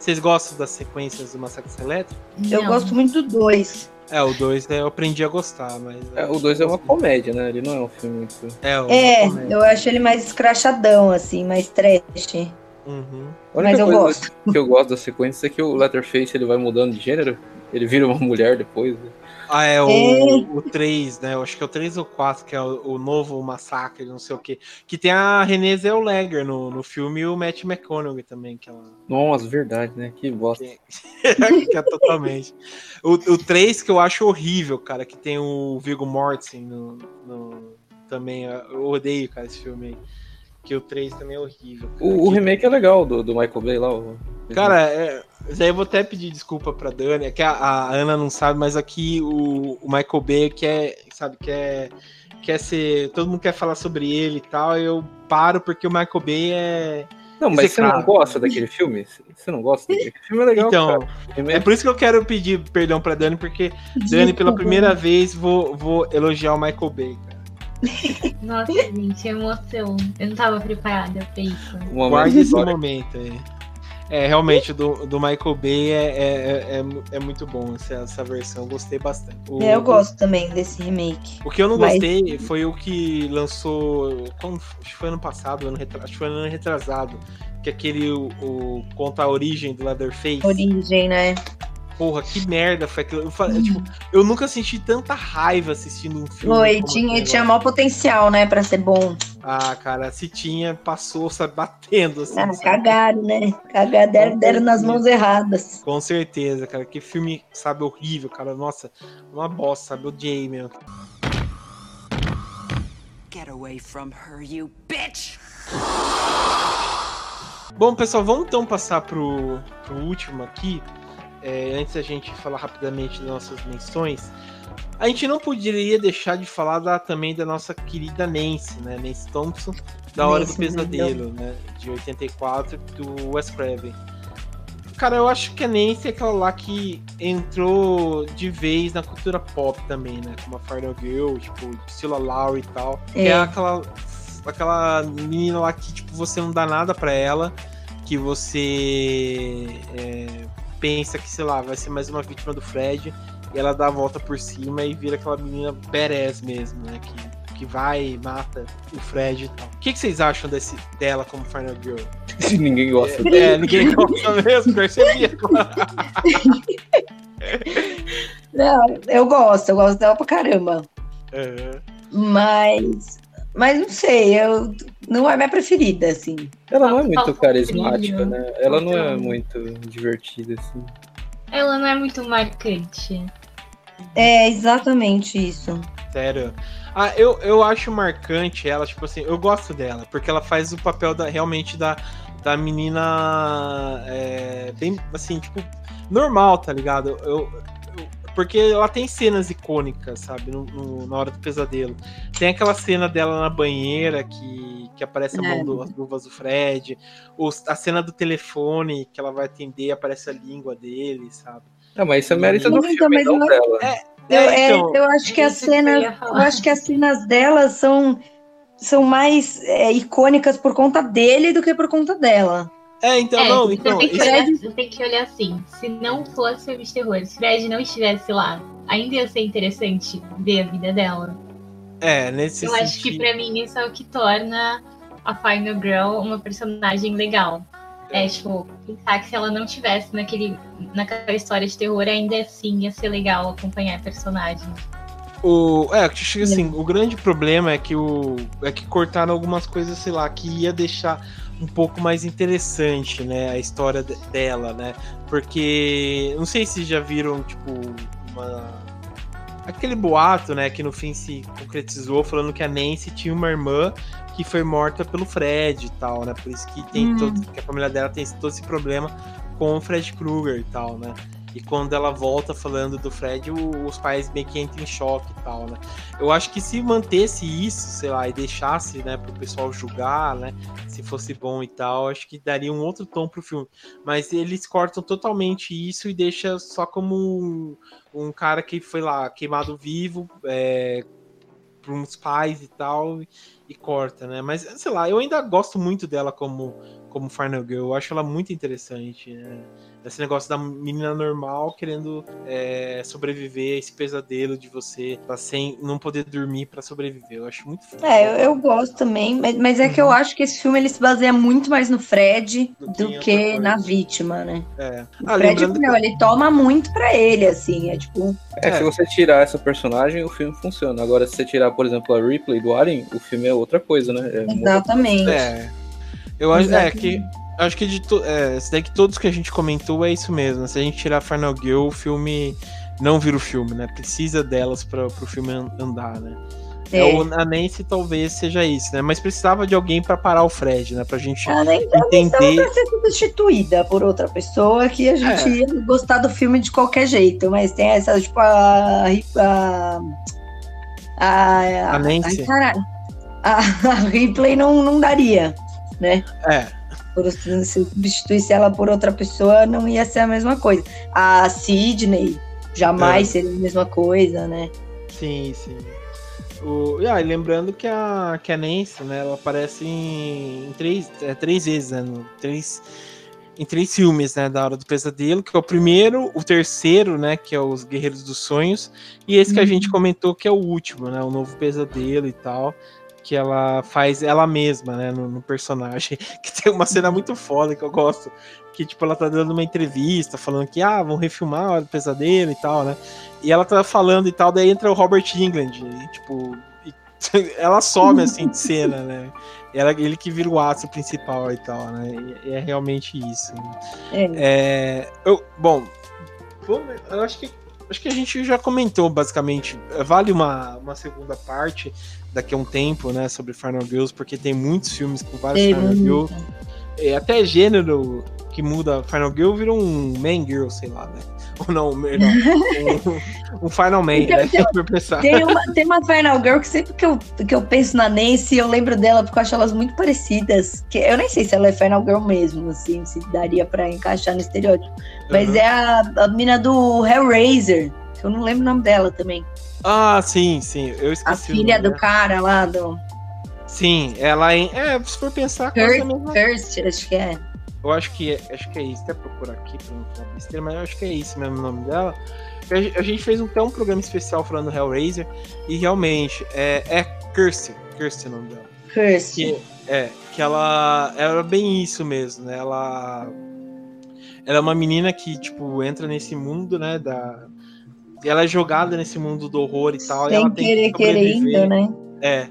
vocês gostam das sequências do Massacre Elétrico? eu gosto muito do dois. É, o 2 eu aprendi a gostar, mas. É, o 2 é uma comédia, né? Ele não é um filme muito. É, É, eu acho ele mais escrachadão, assim, mais trash. Uhum. Mas eu gosto. que eu gosto da sequência é que o Letterface ele vai mudando de gênero. Ele vira uma [laughs] mulher depois. né? Ah, é o, É. o 3, né? Eu acho que é o 3 ou 4, que é o, o novo massacre, não sei o quê. Que tem a Renée Zellweger no, no filme e o Matt McConaughey também, que ela. Nossa, verdade, né? Que bosta. [laughs] que é totalmente. O, o 3 que eu acho horrível, cara, que tem o Viggo Mortensen no, no- também. Eu odeio, cara, esse filme aí. Que o 3 também é horrível. cara. O, o remake é legal do, do Michael Bay lá. o- Cara, é, isso aí eu vou até pedir desculpa pra Dani, é que a, a Ana não sabe, mas aqui o, o Michael Bay quer, sabe, quer, quer ser. Todo mundo quer falar sobre ele e tal, e eu paro porque o Michael Bay é. Não, mas você não gosta daquele filme? Você não gosta daquele [laughs] filme? É legal, Então, cara. é Remake- por isso que eu quero pedir perdão pra Dani, porque Dani, pela primeira vez, vou, vou elogiar o Michael Bay, cara. [laughs] Nossa, gente, emoção. Eu não tava preparada pra isso. momento Guarde esse momento aí. É, realmente, do, do Michael Bay é, é, é, é muito bom essa, essa versão, eu gostei bastante. O- É, eu gosto também desse remake. O que eu não Mas- gostei foi o que lançou. Quando, acho que foi ano passado, ano retra- acho que foi ano retrasado. Que aquele o, o- conta a origem do Leatherface. Origem, né? Porra, que merda foi aquilo. Eu, falei, tipo, eu nunca senti tanta raiva assistindo um filme. Foi, tinha, tinha maior potencial, né, pra ser bom. Ah, cara, se tinha, passou, sabe, batendo assim. Ah, sabe? cagaram, né? Cagaram, deram, deram nas mãos erradas. Com certeza, cara. Que filme, sabe, horrível, cara. Nossa, uma bosta, sabe? Odiei mesmo. Get away from her, you bitch! Bom, pessoal, vamos então passar pro, pro último aqui. É, antes da gente falar rapidamente das nossas menções. A gente não poderia deixar de falar da- também da nossa querida Nancy, né? Nancy Thompson, da Hora do Nancy Pesadelo, né? De 84, do Wes Craven. Cara, eu acho que a Nancy é aquela lá que entrou de vez na cultura pop também, né? Como a Final Girl, tipo, Priscilla Lowry e tal. É É. aquela, aquela menina lá que, tipo, você não dá nada pra ela, que você é, pensa que, sei lá, vai ser mais uma vítima do Fred, e ela dá a volta por cima e vira aquela menina badass mesmo, né? Que, que vai e mata o Fred e tal. O que, que vocês acham desse, dela como Final Girl? [laughs] Ninguém gosta. É, ninguém gosta mesmo, percebia. [laughs] Não, eu gosto, eu gosto dela pra caramba. Aham. Mas. Mas não sei, eu não é minha preferida, assim. Ela não é muito carismática, né? Ela não é Falta- muito divertida, assim. Ela não é muito marcante. É exatamente isso. Sério. Ah, eu, eu acho marcante ela, tipo assim, eu gosto dela, porque ela faz o papel da, realmente da, da menina é, bem, assim, tipo, normal, tá ligado? Eu- porque ela tem cenas icônicas, sabe, no, no- na hora do pesadelo. Tem aquela cena dela na banheira que, que aparece a mão É. do, as luvas do Fred, os- a cena do telefone que ela vai atender, aparece a língua dele, sabe? Ah, mas isso é mérito do filme, mas não eu- dela. Eu, é, então, eu acho que as cenas. Eu acho que as cenas dela são, são mais é, icônicas por conta dele do que por conta dela. É, então, é, não, você, então, tem que isso- olhar, você tem que olhar assim. Se não fosse de terror, se Fred não estivesse lá, ainda ia ser interessante ver a vida dela. é, nesse Eu acho que sentido- pra mim isso é o que torna a Final Girl uma personagem legal. É, tipo, pensar que se ela não tivesse naquele, naquela história de terror, ainda assim ia ser legal acompanhar a personagem. O, é, assim, o grande problema é que o é que cortaram algumas coisas, sei lá, que ia deixar um pouco mais interessante, né, a história de- dela, né? Porque não sei se já viram tipo uma aquele boato, né, que no fim se concretizou falando que a Nancy tinha uma irmã que foi morta pelo Fred e tal, né? Por isso que tem Hum. todo, que a família dela tem todo esse problema com o Fred Krueger e tal, né? E quando ela volta falando do Fred, o- os pais meio que entram em choque e tal, né? Eu acho que se mantesse isso, sei lá, e deixasse, né, pro pessoal julgar, né, se fosse bom e tal, acho que daria um outro tom pro filme. Mas eles cortam totalmente isso e deixa só como um, um cara que foi lá queimado vivo, é, por uns pais e tal, e corta, né? Mas, sei lá, eu ainda gosto muito dela como, como Final Girl. Eu acho ela muito interessante, né? Esse negócio da menina normal querendo é, sobreviver a esse pesadelo de você tá sem não poder dormir para sobreviver. Eu acho muito foda. É, eu, eu, gosto também, mas, mas é uhum. que eu uhum. acho que esse filme ele se baseia muito mais no Fred do, do que, na vítima, né? É. Ah, o Fred, meu, que... ele toma muito para ele, assim, é tipo... É, é, se você tirar essa personagem, o filme funciona. Agora, se você tirar, por exemplo, a Ripley do Alien, o filme é outra coisa, né? É Exatamente. É. Eu acho é, que acho que de to, é, daí que todos que a gente comentou é isso mesmo. Se a gente tirar Final Girl, o filme não vira o filme, né? Precisa delas para o filme andar, né? É. é. O, a Nancy talvez seja isso, né? Mas precisava de alguém para parar o Fred, né? Pra gente a Nancy entender. Pra ser substituída por outra pessoa que a gente é. ia gostar do filme de qualquer jeito, mas tem essa, tipo, a. A, a, a Nancy. A, a Ripley não, não daria, né? É por, se substituísse ela por outra pessoa, não ia ser a mesma coisa. A Sidney jamais é. seria a mesma coisa, né? Sim, sim. O, ah, lembrando que a, que a Nancy, né, ela aparece em, em três, é, três vezes, né, no, três, em três filmes, né, da Hora do Pesadelo, que é o primeiro, o terceiro, né, que é os Guerreiros dos Sonhos, e esse que a gente uhum. comentou que é o último, né, o Novo Pesadelo e tal, que ela faz ela mesma, né, no, no, personagem, [laughs] que tem uma cena muito foda que eu gosto, que tipo ela tá dando uma entrevista falando que ah, vão refilmar o pesadelo e tal, né? E ela tá falando e tal, daí entra o Robert England, e, tipo, e, [laughs] ela some assim de cena, né? Ela, ele que vira o ato principal e tal, né? E, é realmente isso. Né? É. é. eu, bom, eu acho que acho que a gente já comentou basicamente. Vale uma, uma segunda parte daqui a um tempo, né, sobre Final Girls, porque tem muitos filmes com vários tem Final Girls. É, até gênero que muda Final Girl vira um Man Girl, sei lá, né? Ou não, não [laughs] um, um, Final Man, então, né? Tem, [laughs] tem, uma, tem uma Final Girl que sempre que eu, que eu penso na Nancy, eu lembro dela porque eu acho elas muito parecidas. Que eu nem sei se ela é Final Girl mesmo, assim, se daria pra encaixar no estereótipo. Mas uhum. é a, a mina do Hellraiser, que eu não lembro o nome dela também. Ah, sim, sim. Eu esqueci. A filha do cara lá do. Sim, ela é. É, se for pensar. First, mesma... Acho que é. Eu acho que é, acho que é isso. Até procurar aqui pra não falar besteira, mas eu acho que é isso mesmo o nome dela. A gente fez até um programa especial falando do Hellraiser e realmente é, é Kirsty, Kirsty o nome dela. Que, é, que ela, era bem isso mesmo, né? Ela, ela é uma menina que, tipo, entra nesse mundo, né, da, ela é jogada nesse mundo do horror e tal. Sem e ela querer, que querendo, né? É.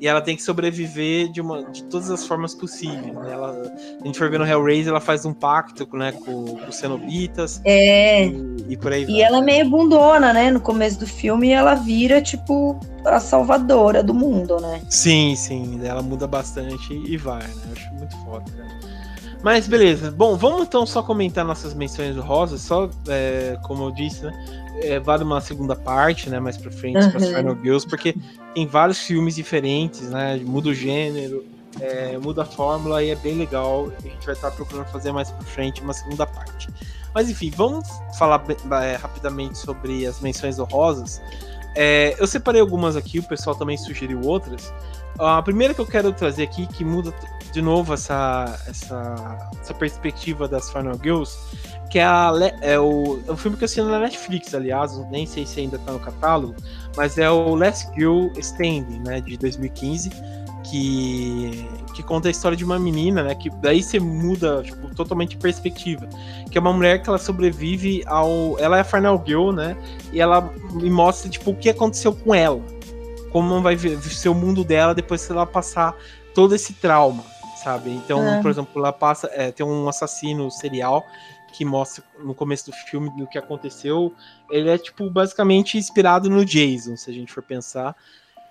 E ela tem que sobreviver de, uma, de todas as formas possíveis. Né? Ela, a gente for ver no Hellraiser, ela faz um pacto né, com, com os cenobitas. É. E, e por aí E vai. ela é meio bundona, né? No começo do filme, ela vira, tipo, a salvadora do mundo, né? Sim, sim. Ela muda bastante e vai, né? Eu acho muito foda, né? Mas beleza. Bom, vamos então só comentar nossas menções rosas, só é, como eu disse, né? é, vale uma segunda parte, né? Mais pra frente, uhum. para Final Girls, porque tem vários filmes diferentes, né? Muda o gênero, é, muda a fórmula e é bem legal. A gente vai estar procurando fazer mais pra frente uma segunda parte. Mas enfim, vamos falar é, rapidamente sobre as menções honrosas. É, eu separei algumas aqui, o pessoal também sugeriu outras. A primeira que eu quero trazer aqui, que muda de novo essa, essa, essa perspectiva das Final Girls, que é, a, é, o, é filme que eu assisti na Netflix, aliás, nem sei se ainda tá no catálogo, mas é o Last Girl Standing, né, de 2015, que, que conta a história de uma menina, né, que daí você muda, tipo, totalmente perspectiva, que é uma mulher que ela sobrevive ao... Ela é a Final Girl, né, e ela me mostra, tipo, o que aconteceu com ela, como vai ser o mundo dela depois que ela passar todo esse trauma, sabe? Então, é. por exemplo, ela passa... É, tem um assassino serial que mostra no começo do filme do que aconteceu, ele é tipo basicamente inspirado no Jason, se a gente for pensar.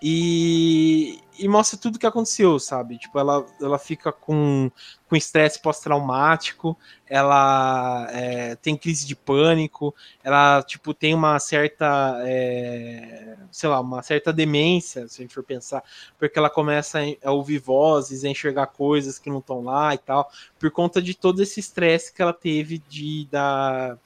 E, e mostra tudo o que aconteceu, sabe? Tipo, ela, ela fica com com estresse pós-traumático, ela é, tem crise de pânico, ela tipo tem uma certa, é, sei lá, uma certa demência, se a gente for pensar, porque ela começa a ouvir vozes, a enxergar coisas que não estão lá e tal, por conta de todo esse estresse que ela teve de da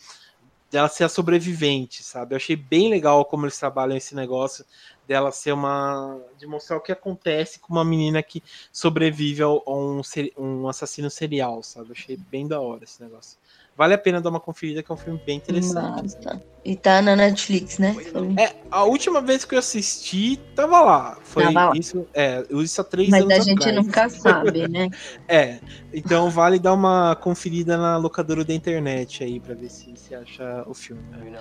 dela ser a sobrevivente, sabe? Eu achei bem legal como eles trabalham esse negócio dela ser uma. de mostrar o que acontece com uma menina que sobrevive a um, um assassino serial, sabe? Achei bem da hora esse negócio. Vale a pena dar uma conferida, que é um filme bem interessante. Nossa. E tá na Netflix, né? É, a última vez que eu assisti, tava lá. Foi Tava lá. isso, é, isso há três Mas anos a gente atrás. nunca sabe, né? [laughs] É, então vale dar uma conferida na locadora da internet aí pra ver se você acha o filme. né?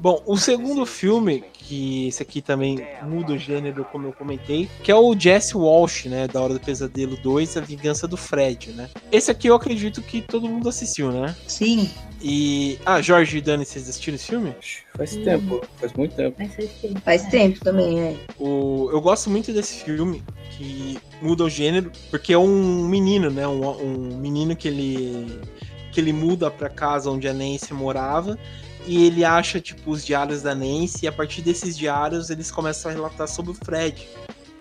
Bom, o segundo filme, que esse aqui também muda o gênero, como eu comentei, que é o Jesse Walsh, né, da Hora do Pesadelo 2, A Vingança do Fred, né? Esse aqui eu acredito que todo mundo assistiu, né? Sim. E... Ah, Jorge e Dani, vocês assistiram esse filme? Faz tempo, faz muito tempo. Mas faz tempo. Faz tempo também, é. O... Eu gosto muito desse filme, que muda o gênero, porque é um menino, né? Um, um menino que ele... que ele muda pra casa onde a Nancy morava, e ele acha, tipo, os diários da Nancy, e a partir desses diários eles começam a relatar sobre o Fred.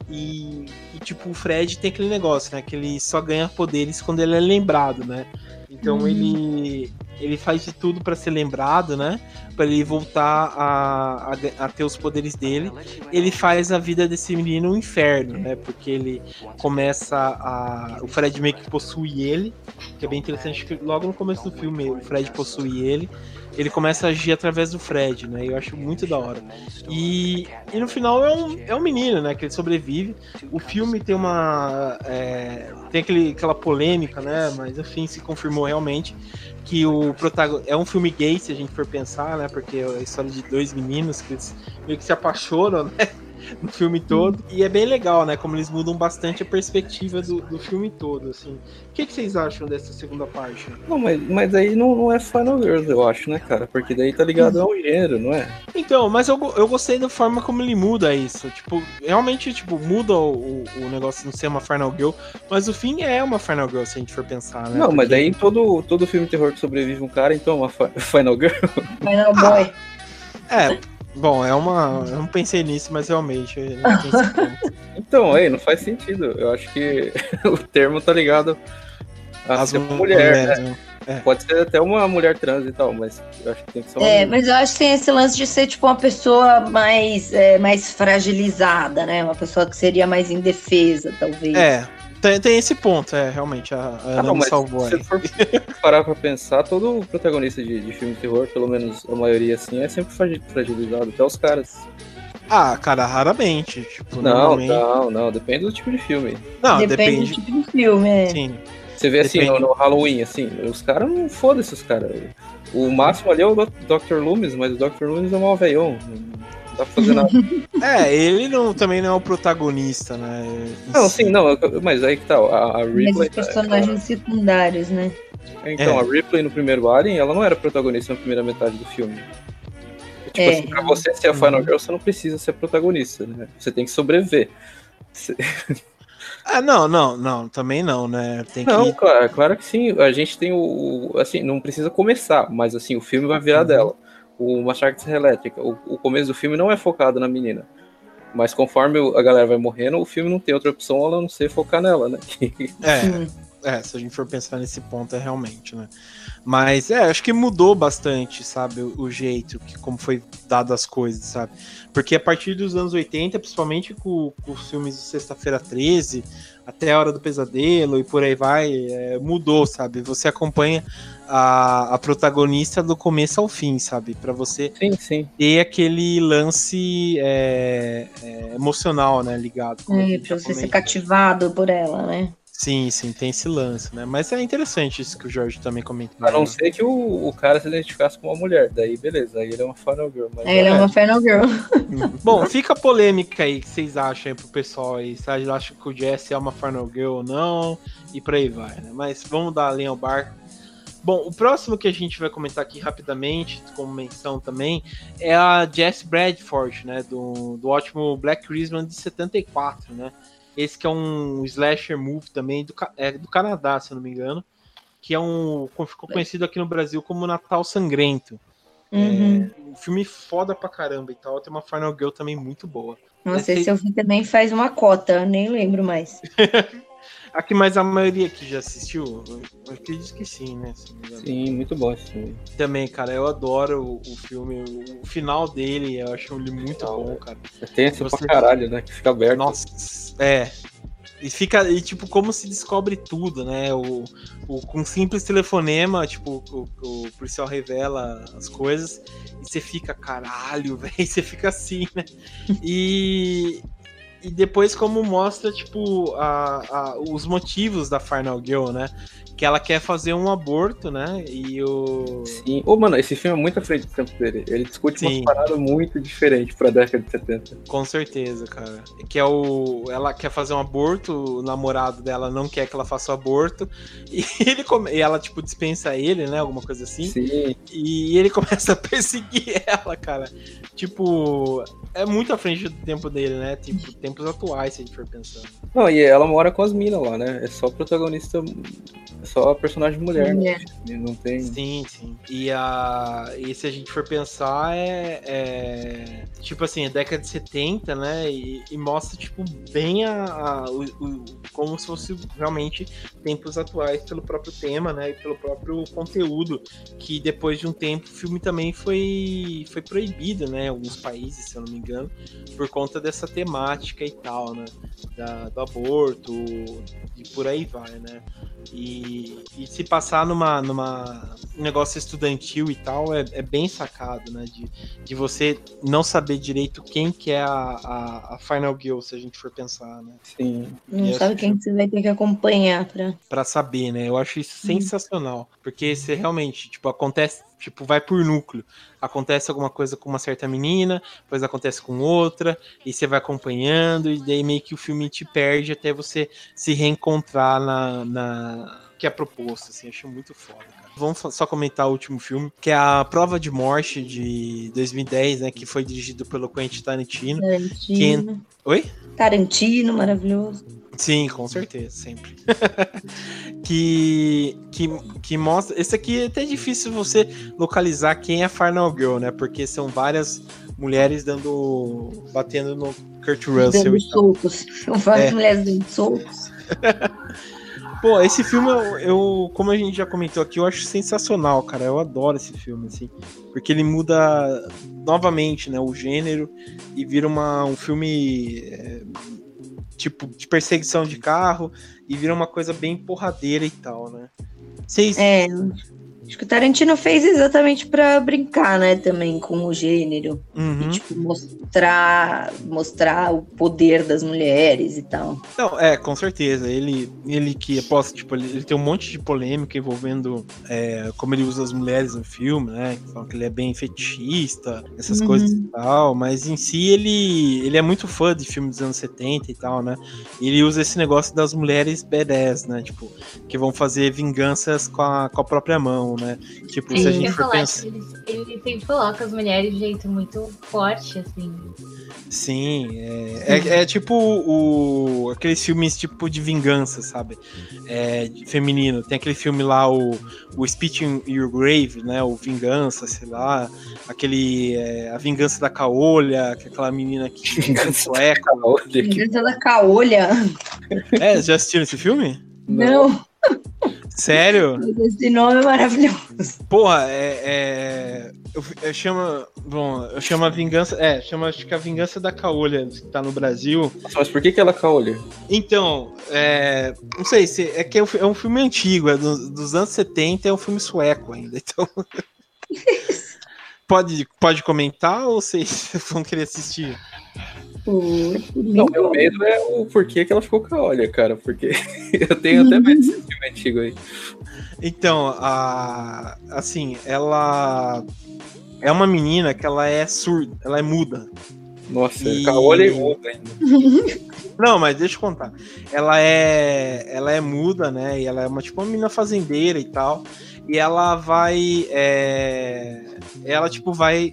E, e, tipo, o Fred tem aquele negócio, né? Que ele só ganha poderes quando ele é lembrado, né? Então Uhum. ele, ele faz de tudo pra ser lembrado, né? Pra ele voltar a, a, a ter os poderes dele. Ele faz a vida desse menino um inferno, né? Porque ele começa a. O Fred meio que possui ele, que é bem interessante que logo no começo do filme o Fred possui ele. Ele começa a agir através do Fred, né? Eu acho muito da hora. E, e no final é um, é um menino, né? Que ele sobrevive. O filme tem uma. é, tem aquele, aquela polêmica, né? Mas enfim, se confirmou realmente que o protagonista. É um filme gay, se a gente for pensar, né? Porque é a história de dois meninos que eles meio que se apaixonam, né? No filme todo. E é bem legal, né? Como eles mudam bastante a perspectiva do, do filme todo, assim. O que, que vocês acham dessa segunda parte? Não, mas, mas aí não, não é Final Girls, eu acho, né, cara? Porque daí tá ligado ao gênero, não é? Então, mas eu, eu gostei da forma como ele muda isso. Tipo, realmente, tipo, muda o, o negócio de não ser uma Final Girl, mas o fim é uma Final Girl, se a gente for pensar, né? Não, mas Porque- daí todo, todo filme de terror que sobrevive um cara, então é uma fi- [laughs] Final Girl. Final Boy. É, bom, é uma. Eu não pensei nisso, mas realmente. [laughs] Então, aí, não faz sentido. Eu acho que [laughs] o termo tá ligado a As ser uma mulher, né? mulheres, né? Pode ser até uma mulher trans e tal, mas eu acho que tem que ser uma É, mulher. mas eu acho que tem esse lance de ser tipo uma pessoa mais, é, mais fragilizada, né? Uma pessoa que seria mais indefesa, talvez. É, tem, tem esse ponto, é, realmente. A, a Ah, Ana não, salvou se aí. você for parar pra pensar, todo protagonista de, de filme de terror, pelo menos a maioria assim, é sempre fragi- fragilizado, até os caras. Ah, cara, raramente. Tipo, Não, normalmente. não, não, depende do tipo de filme. Não, depende, depende. do tipo de filme, é. Sim. Você vê assim, no, no Halloween, assim, os caras não foda-se os caras. O máximo ali é o Dr. Loomis, mas o Dr. Loomis é um velhão. Pra fazer nada. [laughs] É, ele não, também não é o protagonista, né? em não, si. sim, não, mas aí que tá, a, a Mas Ripley. os personagens secundários, né? Então, É. a Ripley no primeiro Alien, ela não era protagonista na primeira metade do filme. Tipo É. assim, pra você ser a Final Girl, você não precisa ser protagonista, né? Você tem que sobreviver. Você- [laughs] Ah, não, não, não, também não, né? Tem Não, que. claro, claro que sim. A gente tem o. o- Assim, não precisa começar, mas assim, o filme vai virar Uhum. dela. O Massacre Elétrica. O, o começo do filme não é focado na menina. Mas conforme a galera vai morrendo, o filme não tem outra opção a não ser focar nela, né? [laughs] É, é, se a gente for pensar nesse ponto, é realmente, né? Mas é, acho que mudou bastante, sabe, o, o jeito, que como foi dado as coisas, sabe? Porque a partir dos anos 80, principalmente com, com os filmes de Sexta-feira 13, até a Hora do Pesadelo e por aí vai, é, mudou, sabe? Você acompanha a, a protagonista do começo ao fim, sabe? Pra você Sim, sim. ter aquele lance é, é, emocional, né, ligado. É, pra você ser cativado por ela, né? Sim, sim, tem esse lance, né? Mas é interessante isso que o Jorge também comentou. A não né? ser que o, o cara se identificasse com uma mulher. Daí, beleza. Aí ele é uma Final Girl. Mas Aí ela é uma Final Girl. [laughs] Bom, fica a polêmica aí que vocês acham aí pro pessoal aí. Se vocês acham que o Jesse é uma Final Girl ou não, e por aí vai, né? Mas vamos dar a linha ao barco. Bom, o próximo que a gente vai comentar aqui rapidamente, como menção também, é a Jess Bradford, né? Do, do ótimo Black Christmas de 74, né? Esse que é um slasher movie também do, é do Canadá, se eu não me engano. Que é um. ficou conhecido aqui no Brasil como Natal Sangrento. Uhum. Um filme foda pra caramba e tal. Tem uma Final Girl também muito boa. Nossa, esse- esse eu vi também faz uma cota, nem lembro mais. [laughs] Aqui, mas a maioria que já assistiu, eu acredito que sim, né? Sim, muito bom esse filme. Também, cara, eu adoro o, o filme. O, final dele, eu acho ele muito bom, né? cara. Tem esse Você- pra caralho, né? Que fica aberto. Nossa, é. E fica, e tipo, como se descobre tudo, né? O, o, com um simples telefonema, tipo, o, o policial revela as coisas e você fica, caralho, [laughs] velho, você fica assim, né? E, e depois como mostra, tipo, a, a- os motivos da Final Girl, né? Que ela quer fazer um aborto, né? E o... Sim. Ô, mano, esse filme é muito à frente do tempo dele. Ele discute Sim. umas paradas muito diferentes pra década de 70. Com certeza, cara. Que é o. Ela quer fazer um aborto, o namorado dela não quer que ela faça o aborto. [laughs] E ele come... e ela, tipo, dispensa ele, né? Alguma coisa assim. Sim. E ele [laughs] começa a perseguir ela, cara. Tipo, é muito à frente do tempo dele, né? Tipo, tempos atuais, se a gente for pensando. Não, e ela mora com as minas lá, né? É só protagonista. É só personagem mulher, né? Mulher. Não tem. Sim, sim. E, a... e se a gente for pensar, é, é- Tipo assim, é década de 70, né? E, e mostra, tipo, bem a, a- o, o- como se fosse realmente tempos atuais pelo próprio tema, né? E pelo próprio conteúdo. Que depois de um tempo o filme também foi, foi proibido, né? Em alguns países, se eu não me engano, por conta dessa temática e tal, né? Da, do aborto e por aí vai, né? E, e se passar numa, numa um negócio estudantil e tal, é, é bem sacado, né? De, de você não saber direito quem que é a, a, a Final Girl, se a gente for pensar, né? Sim. Não sabe quem que você vai ter que acompanhar pra. Pra saber, né? Eu acho isso sensacional. Porque você realmente, tipo, acontece, tipo, vai por núcleo. Acontece alguma coisa com uma certa menina, depois acontece com outra, e você vai acompanhando, e daí meio que o filme te perde até você se reencontrar na, na... que é proposto, assim, acho muito foda, cara. Vamos só comentar o último filme, que é a Prova de Morte de 2010, né, que foi dirigido pelo Quentin Tarantino. Tarantino. Oi? Tarantino, maravilhoso. Sim, com certeza, sempre. [laughs] que, que, que mostra. Esse aqui é até difícil você localizar quem é Final Girl, né? Porque são várias mulheres dando. batendo no Kurt Russell Dando e tal. soltos. [laughs] Várias É. mulheres dando soltos. [laughs] Pô, esse filme, eu, eu- como a gente já comentou aqui, eu acho sensacional, cara. Eu adoro esse filme, assim. Porque ele muda novamente, né, o gênero e vira uma, um filme é, tipo de perseguição de carro e vira uma coisa bem porradeira e tal, né? Vocês. É. Acho que o Tarantino fez exatamente pra brincar, né, também com o gênero. Uhum. E, tipo, mostrar, mostrar o poder das mulheres e tal. Não, é, com certeza. Ele, ele que posso, tipo, ele, ele tem um monte de polêmica envolvendo é, como ele usa as mulheres no filme, né? Que falam que ele é bem fetichista, essas Uhum. coisas e tal. Mas em si ele, ele é muito fã de filmes dos anos 70 e tal, né? Ele usa esse negócio das mulheres badass, né? Tipo, que vão fazer vinganças com a, com a própria mão, né? Tipo, se a gente for pensar. ele, ele sempre coloca as mulheres de jeito muito forte, assim. Sim, é, é, é tipo o, aqueles filmes tipo de vingança, sabe? É, feminino. Tem aquele filme lá, o, o Speech in Your Grave, né? O Vingança, sei lá. Aquele. é, a Vingança da Caolha, que é aquela menina que. Vingança sueca. Olha que- Vingança da caolha. É, já assistiram esse filme? Não, Sério? esse nome é maravilhoso. Porra, é. é eu, eu chamo. Bom, eu chamo a vingança. É, chama acho que a vingança da Caolha, que tá no Brasil. Nossa, mas por que, que ela caolha? Então, é, não sei se é que é um, é um filme antigo, é do- dos anos 70, é um filme sueco ainda. Então, [laughs] pode, pode comentar ou vocês [laughs] vão querer assistir? Não, meu medo é o porquê que ela ficou caolha, cara. Porque [laughs] eu tenho até medo desse filme antigo aí. Então, a, assim, ela é uma menina que ela é surda, ela é muda. Nossa, E- caolha e outra ainda. [laughs] Não, mas deixa eu contar. Ela é, ela é muda, né? E ela é uma tipo uma menina fazendeira e tal. E ela vai, é, ela tipo vai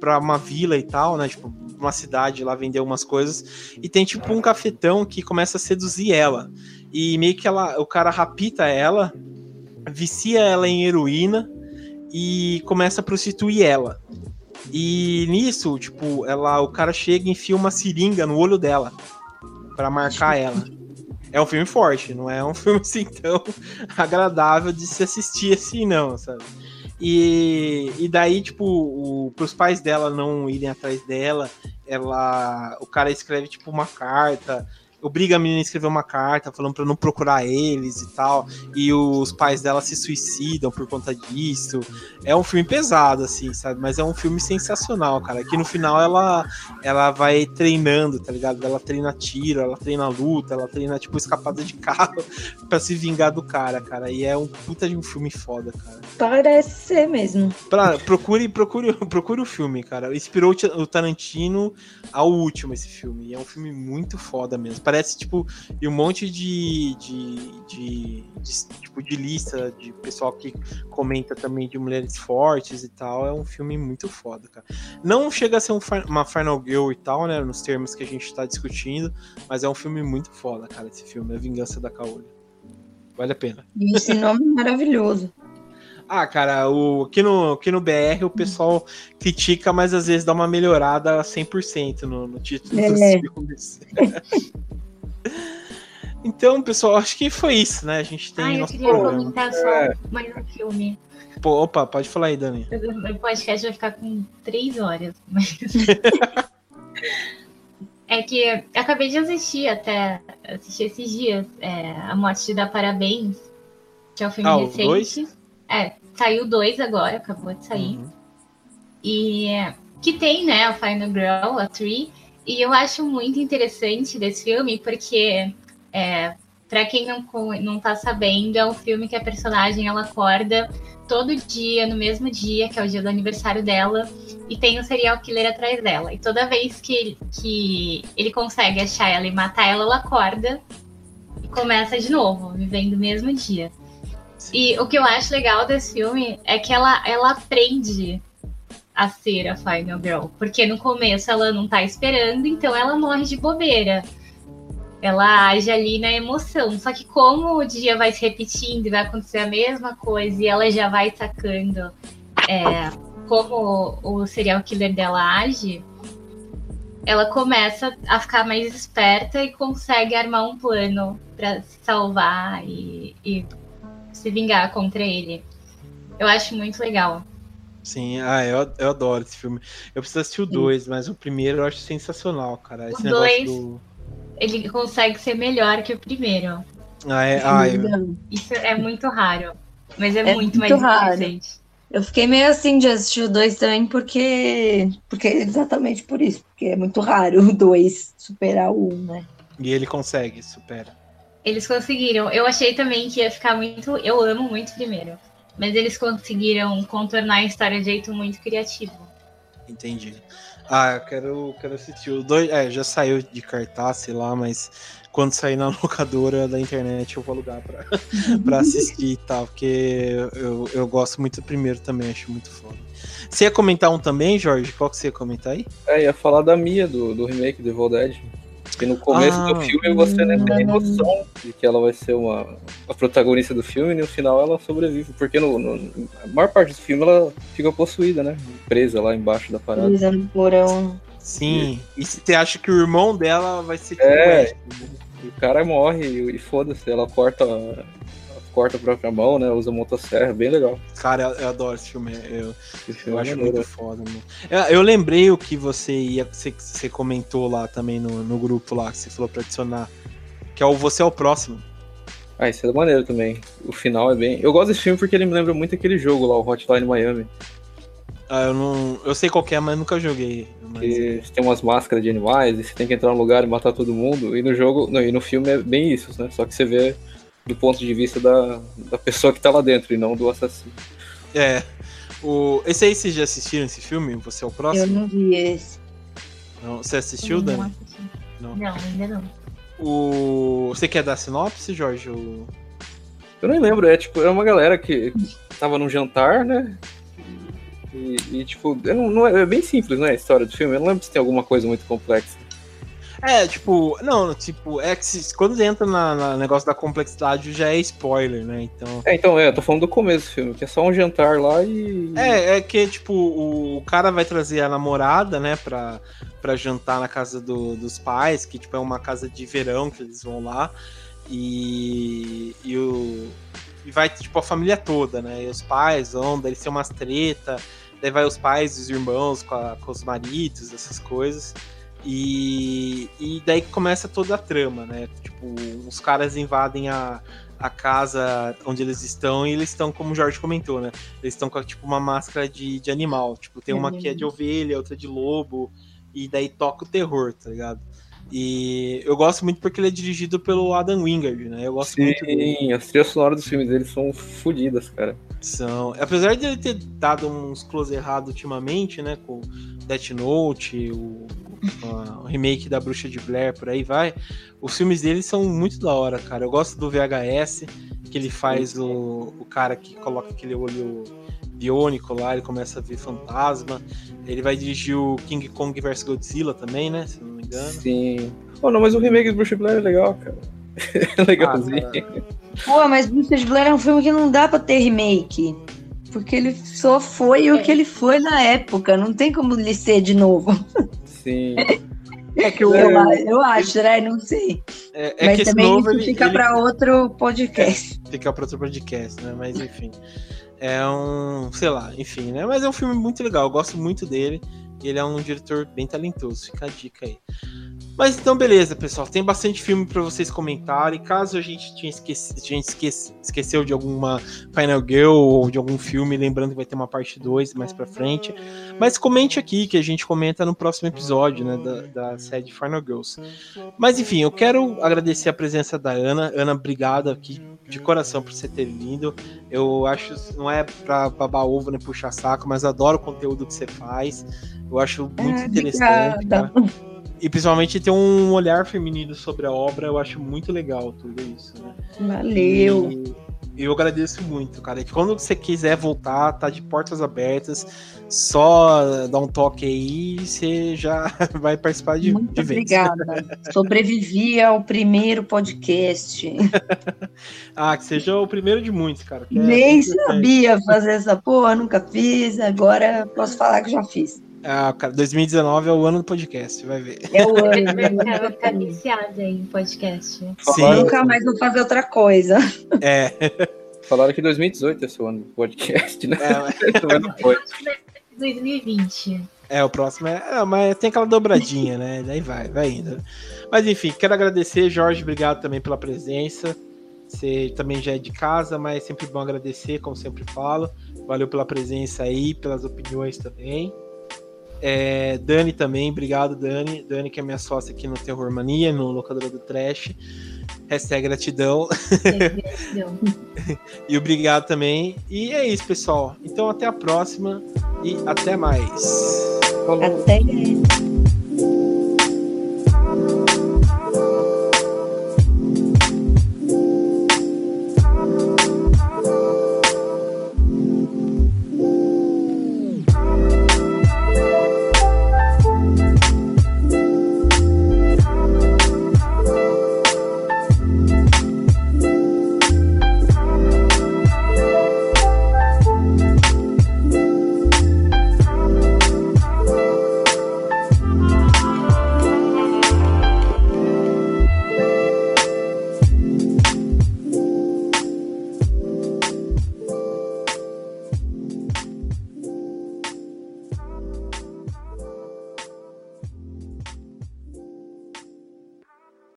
pra uma vila e tal, né? Tipo uma cidade lá vender umas coisas e tem tipo um cafetão que começa a seduzir ela e meio que ela, o cara rapita ela, vicia ela em heroína e começa a prostituir ela. E nisso, tipo, ela, o cara chega e enfia uma seringa no olho dela pra marcar ela. é um filme forte, não é um [laughs] filme assim tão agradável de se assistir assim, não, sabe? E, e daí, tipo, o, pros pais dela não irem atrás dela, ela. O cara escreve, tipo, uma carta obriga a menina a escrever uma carta falando para não procurar eles e tal. E os pais dela se suicidam por conta disso. É um filme pesado, assim, sabe? Mas é um filme sensacional, cara. Que no final ela, ela vai treinando, tá ligado? Ela treina tiro, ela treina luta, ela treina, tipo, escapada de carro [laughs] para se vingar do cara, cara. E é um puta de um filme foda, cara. Parece ser mesmo. Pra, procure, procure, procure o filme, cara. Inspirou o Tarantino ao último esse filme. E é um filme muito foda mesmo parece, tipo, e um monte de, de, de, de, tipo, de lista de pessoal que comenta também de mulheres fortes e tal. É um filme muito foda, cara. Não chega a ser um, uma Final Girl e tal, né? Nos termos que a gente tá discutindo, mas é um filme muito foda, cara, esse filme, A Vingança da Kaoli. Vale a pena. Esse nome é maravilhoso. Ah, cara, o, aqui, no, aqui no BR o pessoal critica, mas às vezes dá uma melhorada 100% no, no título é. dos filmes. [laughs] Então, pessoal, acho que foi isso, né? A gente tem. Ah, eu queria programa. comentar só é. mais um filme. Pô, opa, pode falar aí, Dani. O podcast vai ficar com três horas. Mas... [laughs] é que acabei de assistir até assistir esses dias é, A Morte te dá Parabéns, que é um filme ah, recente. Dois? É, saiu dois agora, acabou de sair. Uhum. E que tem, né, a Final Girl, a Tree, e eu acho muito interessante desse filme, porque, é, para quem não, não tá sabendo, é um filme que a personagem ela acorda todo dia, no mesmo dia, que é o dia do aniversário dela, e tem um serial killer atrás dela. E toda vez que que ele consegue achar ela e matar ela, ela acorda e começa de novo, vivendo o mesmo dia. E o que eu acho legal desse filme é que ela, ela aprende a ser a Final Girl. Porque no começo ela não tá esperando, então ela morre de bobeira. Ela age ali na emoção. Só que como o dia vai se repetindo e vai acontecer a mesma coisa e ela já vai sacando é, como o serial killer dela age, ela começa a ficar mais esperta e consegue armar um plano para se salvar e, e se vingar contra ele. Eu acho muito legal. Sim, ah, eu, eu adoro esse filme. Eu preciso assistir o 2, mas o primeiro eu acho sensacional, cara. Esse o 2, do... ele consegue ser melhor que o primeiro. Ah, é? Ah, eu... Isso é muito raro. Mas é, é muito, muito, mais raro. interessante. Eu fiquei meio assim de assistir o 2 também, porque. Porque exatamente por isso. Porque é muito raro o 2 superar o 1, um, né? E ele consegue, supera. Eles conseguiram. Eu achei também que ia ficar muito. Eu amo muito primeiro. Mas eles conseguiram contornar a história de jeito muito criativo. Entendi. Ah, eu quero, quero assistir o dois. É, já saiu de cartaz, sei lá, mas quando sair na [laughs] locadora da internet eu vou alugar pra, [laughs] pra assistir e tal, porque eu, eu gosto muito do primeiro também, acho muito foda. Você ia comentar um também, Jorge? Qual que você ia comentar aí? É, ia falar da Mia, do, do remake do Evil Dead. Porque no começo ah, do filme você não tem noção de que ela vai ser uma a protagonista do filme e no final ela sobrevive. Porque no, no, a maior parte do filme ela fica possuída, né? Presa lá embaixo da parada. Presa no porão. Sim, e você acha que o irmão dela vai ser é, o cara morre e, e foda-se, ela corta corta a própria mão, né? Usa motosserra, bem legal. Cara, eu, eu adoro esse filme. Eu, esse filme eu é acho maneiro. muito foda, mano. Eu, eu, lembrei o que você ia. Você, você comentou lá também no, no grupo lá, que você falou pra adicionar. Que é o Você é o Próximo. Ah, isso é maneiro também. O final é bem. Eu gosto desse filme porque ele me lembra muito aquele jogo lá, o Hotline Miami. Ah, eu não. Eu sei qual é, mas nunca joguei. Mas... Que você tem umas máscaras de animais e você tem que entrar num lugar e matar todo mundo. E no jogo. Não, e no filme é bem isso, né? Só que você vê do ponto de vista da, da pessoa que tá lá dentro e não do assassino. É. O, esse aí vocês já assistiram esse filme? Você é o próximo? Eu não vi esse. Não, você assistiu, não, Dani? Não. não, ainda não. O... Você quer dar sinopse, Jorge? O... Eu nem lembro, é tipo, é uma galera que tava num jantar, né? E, e tipo, não, não é, é, bem simples, né? A história do filme. Eu não lembro se tem alguma coisa muito complexa. É, tipo, não, tipo, é que se, quando entra na, na, negócio da complexidade já é spoiler, né? Então. É, então, é, eu tô falando do começo do filme, que é só um jantar lá e. É, é que, tipo, o, cara vai trazer a namorada, né, pra, pra jantar na casa do, dos pais, que, tipo, é uma casa de verão que eles vão lá. E, e, o, e vai, tipo, a família toda, né? E os pais vão, daí tem umas treta, daí vai os pais e os irmãos com, a, com os maridos, essas coisas. E, e daí começa toda a trama, né? Tipo, os caras invadem a, a casa onde eles estão e eles estão, como o Jorge comentou, né? Eles estão com tipo uma máscara de, de animal. Tipo, tem uma que é de ovelha, outra de lobo, e daí toca o terror, tá ligado? E eu gosto muito porque ele é dirigido pelo Adam Wingard, né? Eu gosto Sim, muito. Sim, as trilhas sonoras dos filmes dele são fodidas, cara. São. Apesar de ele ter dado uns close errados ultimamente, né? Com Death Note, o, o remake da Bruxa de Blair, por aí vai. Os filmes dele são muito da hora, cara. Eu gosto do VHS, que ele faz o, o cara que coloca aquele olho biônico lá, ele começa a ver fantasma. Ele vai dirigir o King Kong vs Godzilla também, né? Se não me engano. Sim. Oh, não, mas o remake do Bruce Blair é legal, cara. [laughs] é legalzinho. Ah, Pô, mas Bruxa de Blair é um filme que não dá pra ter remake. Porque ele só foi É. o que ele foi na época. Não tem como ele ser de novo. Sim. [laughs] é que o. Eu, eu acho, né? Não sei. É, é mas que esse também novo isso ele, fica ele pra outro podcast. fica para outro podcast, né? Mas enfim. É um, sei lá, enfim, né? Mas é um filme muito legal, eu gosto muito dele. Ele é um diretor bem talentoso, fica a dica aí. Mas então, beleza, pessoal. Tem bastante filme para vocês comentarem. Caso a gente tinha esquecido, a gente esquece- esqueceu de alguma Final Girl ou de algum filme, lembrando que vai ter uma parte 2 mais pra frente. Mas comente aqui, que a gente comenta no próximo episódio, né? Da, da série Final Girls. Mas enfim, eu quero agradecer a presença da Ana. Ana, obrigado aqui de coração por você ter vindo. Eu acho, não é pra babar ovo nem puxar saco, mas adoro o conteúdo que você faz. Eu acho muito Ah, interessante. cara. E principalmente ter um olhar feminino sobre a obra, eu acho muito legal tudo isso, né? Valeu. E eu agradeço muito, cara. E quando você quiser voltar, tá de portas abertas. Só dar um toque aí e você já [laughs] vai participar de, Muito de vez. obrigada. Sobrevivi ao primeiro podcast. [laughs] Ah, que seja o primeiro de muitos, cara. que é Nem importante. sabia fazer essa porra, nunca fiz. Agora posso falar que já fiz. Ah, cara, 2019 é o ano do podcast, vai ver. É o ano. [laughs] vai ficar viciada em podcast. Sim, Nunca mais vou fazer outra coisa. [laughs] é. Falaram que 2018 é seu ano do podcast, né? É, Mas não foi. 2020. É, o próximo é. é, mas tem aquela dobradinha, né? Daí vai, vai indo. Mas enfim, quero agradecer, Jorge, obrigado também pela presença. Você também já é de casa, mas é sempre bom agradecer, como sempre falo. Valeu pela presença aí, pelas opiniões também. É, Dani também, obrigado, Dani. Dani, que é minha sócia aqui no Terror Mania, no Locadora do Trash. Hashtag gratidão. Entendeu? [laughs] E obrigado também. E é isso, pessoal. Então até a próxima e até mais. Falou. Até.